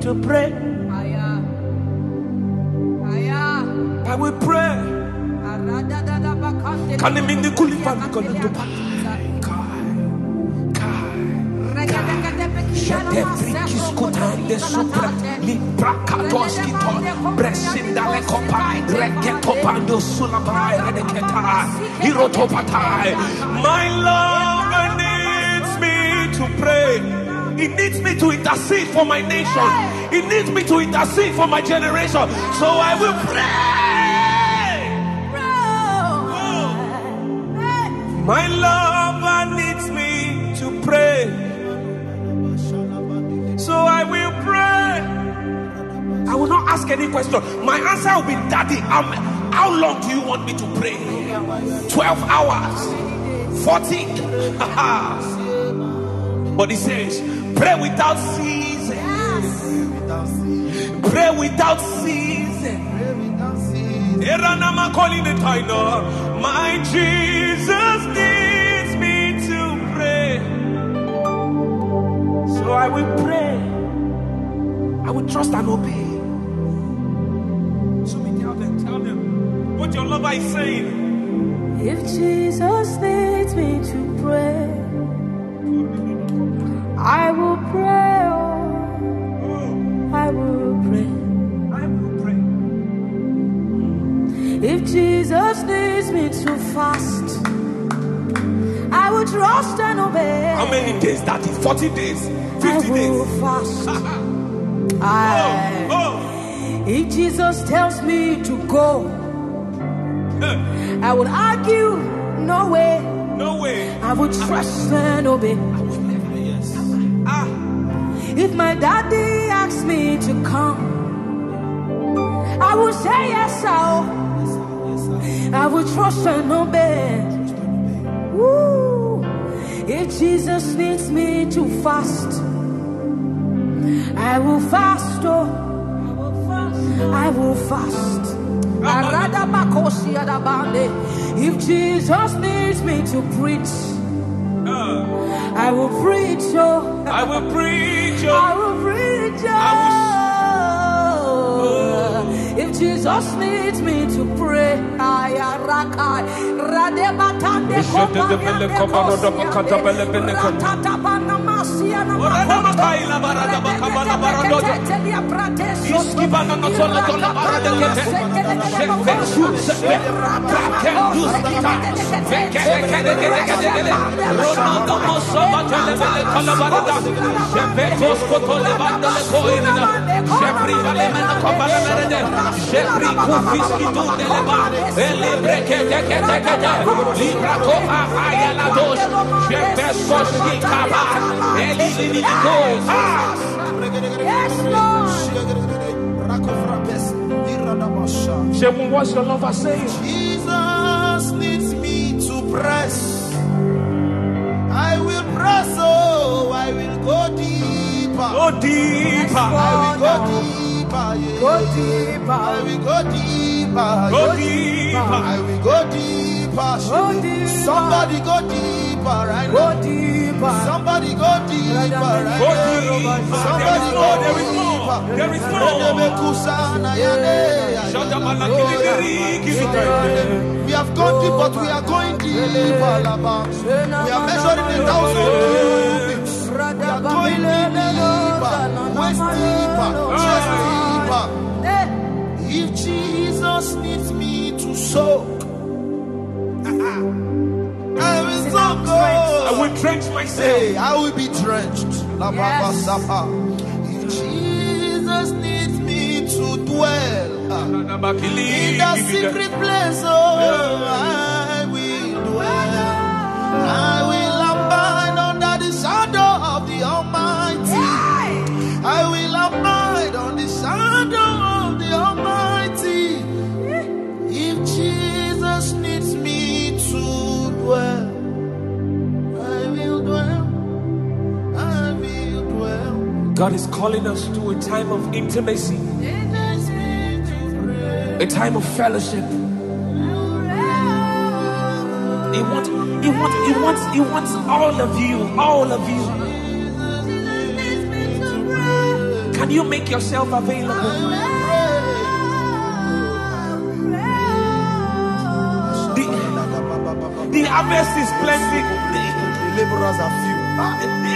to pray. I will pray. Can Jete frikis kutande supra libra katoskito bresinda le kopa reketo pando sulabai redeketa hirotopatai my lover needs me to pray. He needs me to intercede for my nation. He needs me to intercede for my generation. So I will pray. My lover I will pray. I will not ask any question. My answer will be, Daddy, um, how long do you want me to pray? 12 hours, 40. but he says, pray without ceasing. Pray without ceasing. My Jesus needs me to pray. So I will pray. I will trust and obey. So we tell them, tell them what your lover is saying. If Jesus needs me to pray, I will pray. Oh, I will pray. I will pray. If Jesus needs me to fast, I will trust and obey. How many days that is? 40 days, 50 I 50 will days. fast. Oh, I, oh. if Jesus tells me to go, Eh, I would argue, no way. No way. I would trust and obey. Ah, If my daddy asks me to come, I will say yes, I'll. I will trust and obey. Woo. If Jesus needs me to fast, I will fast. Oh, I will fast. I. If Jesus needs me to preach. I will preach. Oh, I will preach. oh. I will preach. Oh. If Jesus needs me to pray, I arakai radebatande Ishadebele kabarada bakata bele bele kata. Orada makaila barada bakabala baradoja. Iskibana no sola dola barada kete. Te. Libra dos. Lover saying? Jesus needs me to press. I will press, oh, I will go deeper. Go deeper. I will go deeper, yeah. Go deeper. I will go deeper. Go deeper. I will go deeper. Go deeper. Somebody go deeper right Go deeper. Somebody go deeper right Go now. deeper. Somebody go more, there is more, deeper. there is more. Reneme kusana yane. Shadabala kilibiri kilibiri. We have gone deep, but we are going deeper. We are measuring the thousand cubits. We are going deeper, waist deeper, chest deeper. If Jesus needs me to soak, I will soak. Oh. I oh. will drench myself. Hey, I will be drenched. La ba ba Yes. If Jesus needs me to dwell in the secret place, oh, I will dwell. God is calling us to a time of intimacy, a time of fellowship. He wants, he wants, he wants, he wants all of you, all of you. Can you make yourself available? The, the harvest is plenty. The laborers are few.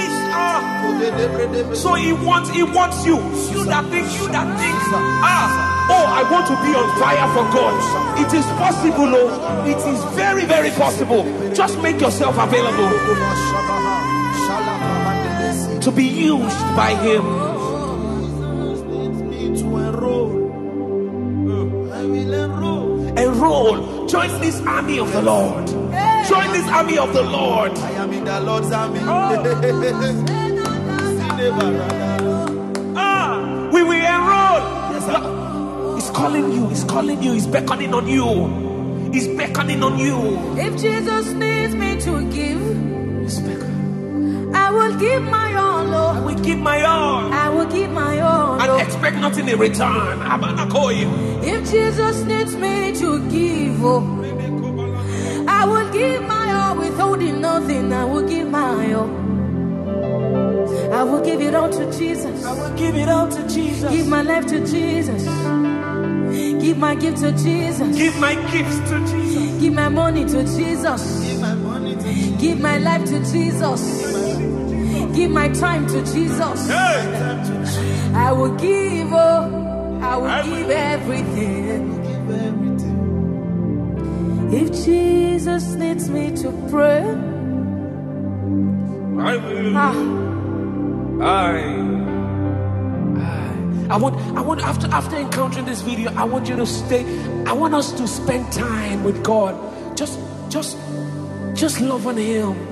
So he wants, he wants you. You that think, you that think, ah, oh, I want to be on fire for God. It is possible, oh, it is very, very possible. Just make yourself available to be used by Him. to enroll. I will enroll. Enroll, join this army of the Lord. Join this army of the Lord. I am in the Lord's army. Ah, we will enroll. He's calling you. He's calling you. He's beckoning on you. He's beckoning on you. If Jesus needs me to give, He's beckoning. I will give my all. Lord. I Oh, will give my all I will give my all. and Oh. expect nothing in return. Abanakoye. If Jesus needs me to give, oh, I will give my all, withholding nothing. I will give my all. I will give it all to Jesus. I will give it all to Jesus. Give my life to Jesus. Give my gift to Jesus. Give my gifts to Jesus. Give my money to Jesus. Give my money to Jesus. Give my life to Jesus. Give my time to Jesus. Hey, I will give, oh, I will I give will- everything. If Jesus needs me to pray, I will. ah, I, I, I want, I want. After after encountering this video, I want you to stay. I want us to spend time with God. Just, just, just love on Him.